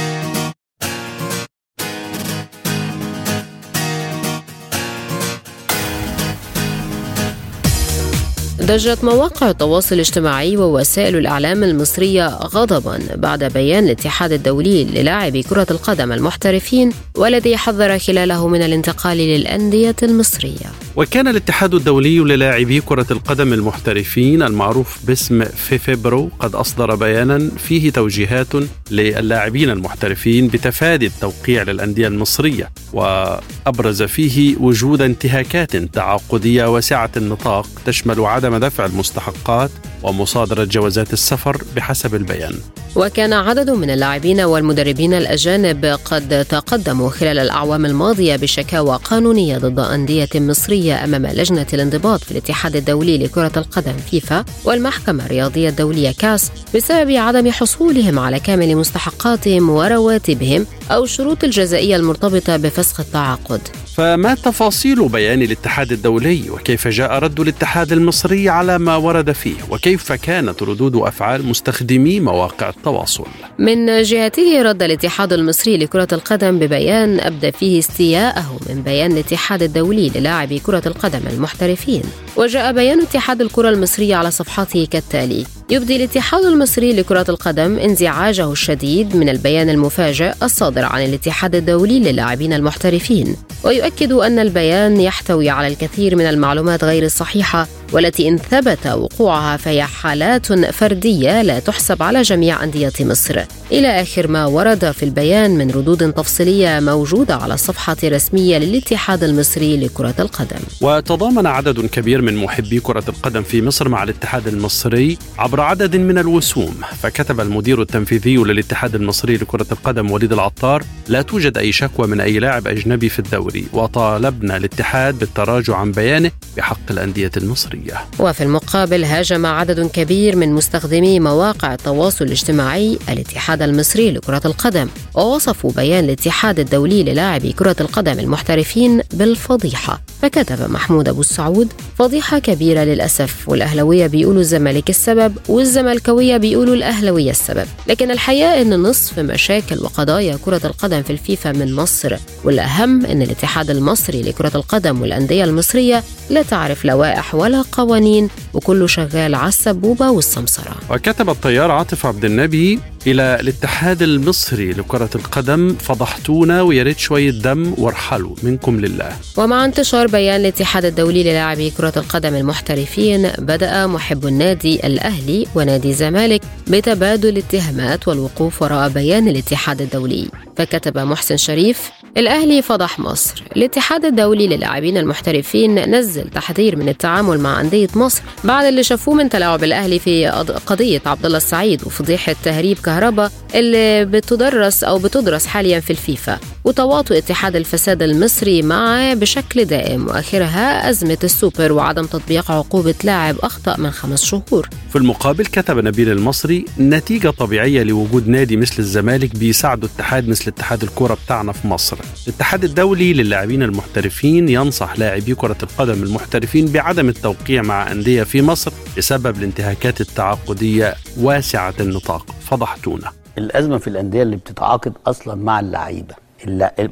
ضجت مواقع التواصل الاجتماعي ووسائل الإعلام المصرية غضبا بعد بيان الاتحاد الدولي للاعبي كرة القدم المحترفين والذي حذر خلاله من الانتقال للأندية المصرية. وكان الاتحاد الدولي للاعبي كرة القدم المحترفين المعروف باسم فيفيبرو قد أصدر بيانا فيه توجيهات للاعبين المحترفين بتفادي التوقيع للأندية المصرية وأبرز فيه وجود انتهاكات تعاقدية واسعة النطاق تشمل عدم دفع المستحقات ومصادرة جوازات السفر بحسب البيان. وكان عدد من اللاعبين والمدربين الأجانب قد تقدموا خلال الأعوام الماضية بشكاوى قانونية ضد أندية مصرية أمام لجنة الانضباط في الاتحاد الدولي لكرة القدم فيفا والمحكمة الرياضية الدولية كاس بسبب عدم حصولهم على كامل مستحقاتهم ورواتبهم أو الشروط الجزائية المرتبطة بفسخ التعاقد. فما تفاصيل بيان الاتحاد الدولي وكيف جاء رد الاتحاد المصري على ما ورد فيه وكيف كانت ردود أفعال مستخدمي مواقع التواصل؟ من جهته رد الاتحاد المصري لكرة القدم ببيان أبدى فيه استياءه من بيان الاتحاد الدولي للاعبي كرة القدم المحترفين. وجاء بيان اتحاد الكرة المصري على صفحته كالتالي يبدي الاتحاد المصري لكرة القدم انزعاجه الشديد من البيان المفاجئ الصادر عن الاتحاد الدولي للاعبين المحترفين ويؤكد أن البيان يحتوي على الكثير من المعلومات غير الصحيحة والتي إن ثبت وقوعها فهي حالات فردية لا تحسب على جميع أندية مصر. إلى آخر ما ورد في البيان من ردود تفصيلية موجودة على الصفحة الرسمية للاتحاد المصري لكرة القدم. وتضامن عدد كبير من محبي كرة القدم في مصر مع الاتحاد المصري عبر عدد من الوسوم. فكتب المدير التنفيذي للاتحاد المصري لكرة القدم وليد العطار لا توجد أي شكوى من أي لاعب أجنبي في الدوري وطالبنا الاتحاد بالتراجع عن بيانه بحق الأندية المصرية. وفي المقابل هاجم عدد كبير من مستخدمي مواقع التواصل الاجتماعي الاتحاد المصري لكرة القدم ووصفوا بيان الاتحاد الدولي للاعبي كرة القدم المحترفين بالفضيحة. فكتب محمود أبو السعود فضيحة كبيرة للأسف والأهلوية بيقولوا الزمالك السبب والزملكاوية بيقولوا الأهلوية السبب. لكن الحقيقة أن نصف مشاكل وقضايا كرة القدم في الفيفا من مصر والأهم أن الاتحاد المصري لكرة القدم والأندية المصرية لا تعرف لوائح ولا قوانين وكله شغال على السبوبة والسمسرة. وكتب الطيار عاطف عبد النبي إلى الاتحاد المصري لكرة القدم فضحتونا ويا ريت شوية دم وارحلوا منكم لله. ومع انتشار بيان الاتحاد الدولي للاعبي كرة القدم المحترفين بدأ محب النادي الأهلي ونادي الزمالك بتبادل الاتهامات والوقوف وراء بيان الاتحاد الدولي. فكتب محسن شريف الأهلي فضح مصر. الاتحاد الدولي للاعبين المحترفين نزل تحذير من التعامل مع أندية مصر بعد اللي شافوه من تلاعب الأهلي في قضية عبد الله السعيد وفضيحة تهريب كهرباء اللي بتدرس أو بتدرس حاليا في الفيفا. وتواطؤ اتحاد الفساد المصري معه بشكل دائم وآخرها أزمة السوبر وعدم تطبيق عقوبة لاعب أخطأ من خمس شهور. في المقابل كتب نبيل المصري نتيجة طبيعية لوجود نادي مثل الزمالك بيساعدوا اتحاد مثل اتحاد الكرة بتاعنا في مصر. الاتحاد الدولي للاعبين المحترفين ينصح لاعبي كرة القدم المحترفين بعدم التوقيع مع أندية في مصر بسبب الانتهاكات التعاقدية واسعة النطاق. فضحتونا. الأزمة في الأندية اللي بتتعاقد أصلا مع اللعيبة.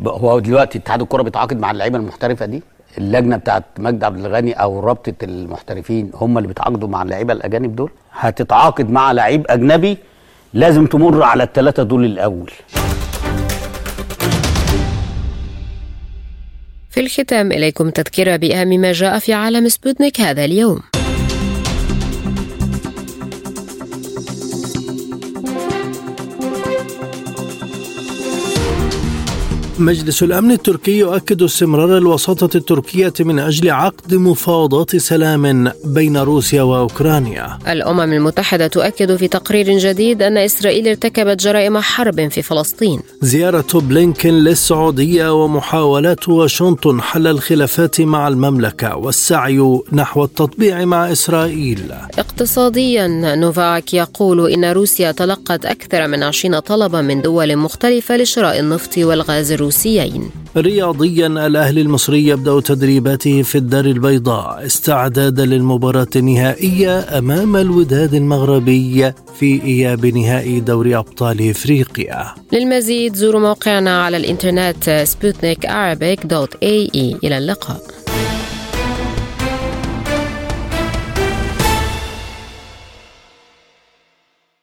هو دلوقتي اتحاد الكرة بيتعاقد مع اللعيبة المحترفة دي؟ اللجنة بتاعت مجدي عبد الغني أو رابطة المحترفين هم اللي بيتعاقدوا مع اللعيبة الأجانب دول؟ هتتعاقد مع لعيب أجنبي لازم تمر على الثلاثه دول الأول. في الختام إليكم تذكرة بأهم ما جاء في عالم سبوتنيك هذا اليوم. مجلس الأمن التركي يؤكد استمرار الوساطة التركية من أجل عقد مفاوضات سلام بين روسيا وأوكرانيا. الأمم المتحدة تؤكد في تقرير جديد أن إسرائيل ارتكبت جرائم حرب في فلسطين. زيارة بلينكن للسعودية ومحاولات واشنطن حل الخلافات مع المملكة والسعي نحو التطبيع مع إسرائيل. اقتصاديا نوفاك يقول إن روسيا تلقت أكثر من 20 طلبا من دول مختلفة لشراء النفط والغاز الروسيين. رياضيا الأهلي المصري يبدأ تدريباته في الدار البيضاء استعدادا للمباراة النهائية أمام الوداد المغربي في إياب نهائي دوري أبطال إفريقيا. للمزيد زوروا موقعنا على الإنترنت سبوتنيك dot ae إلى اللقاء.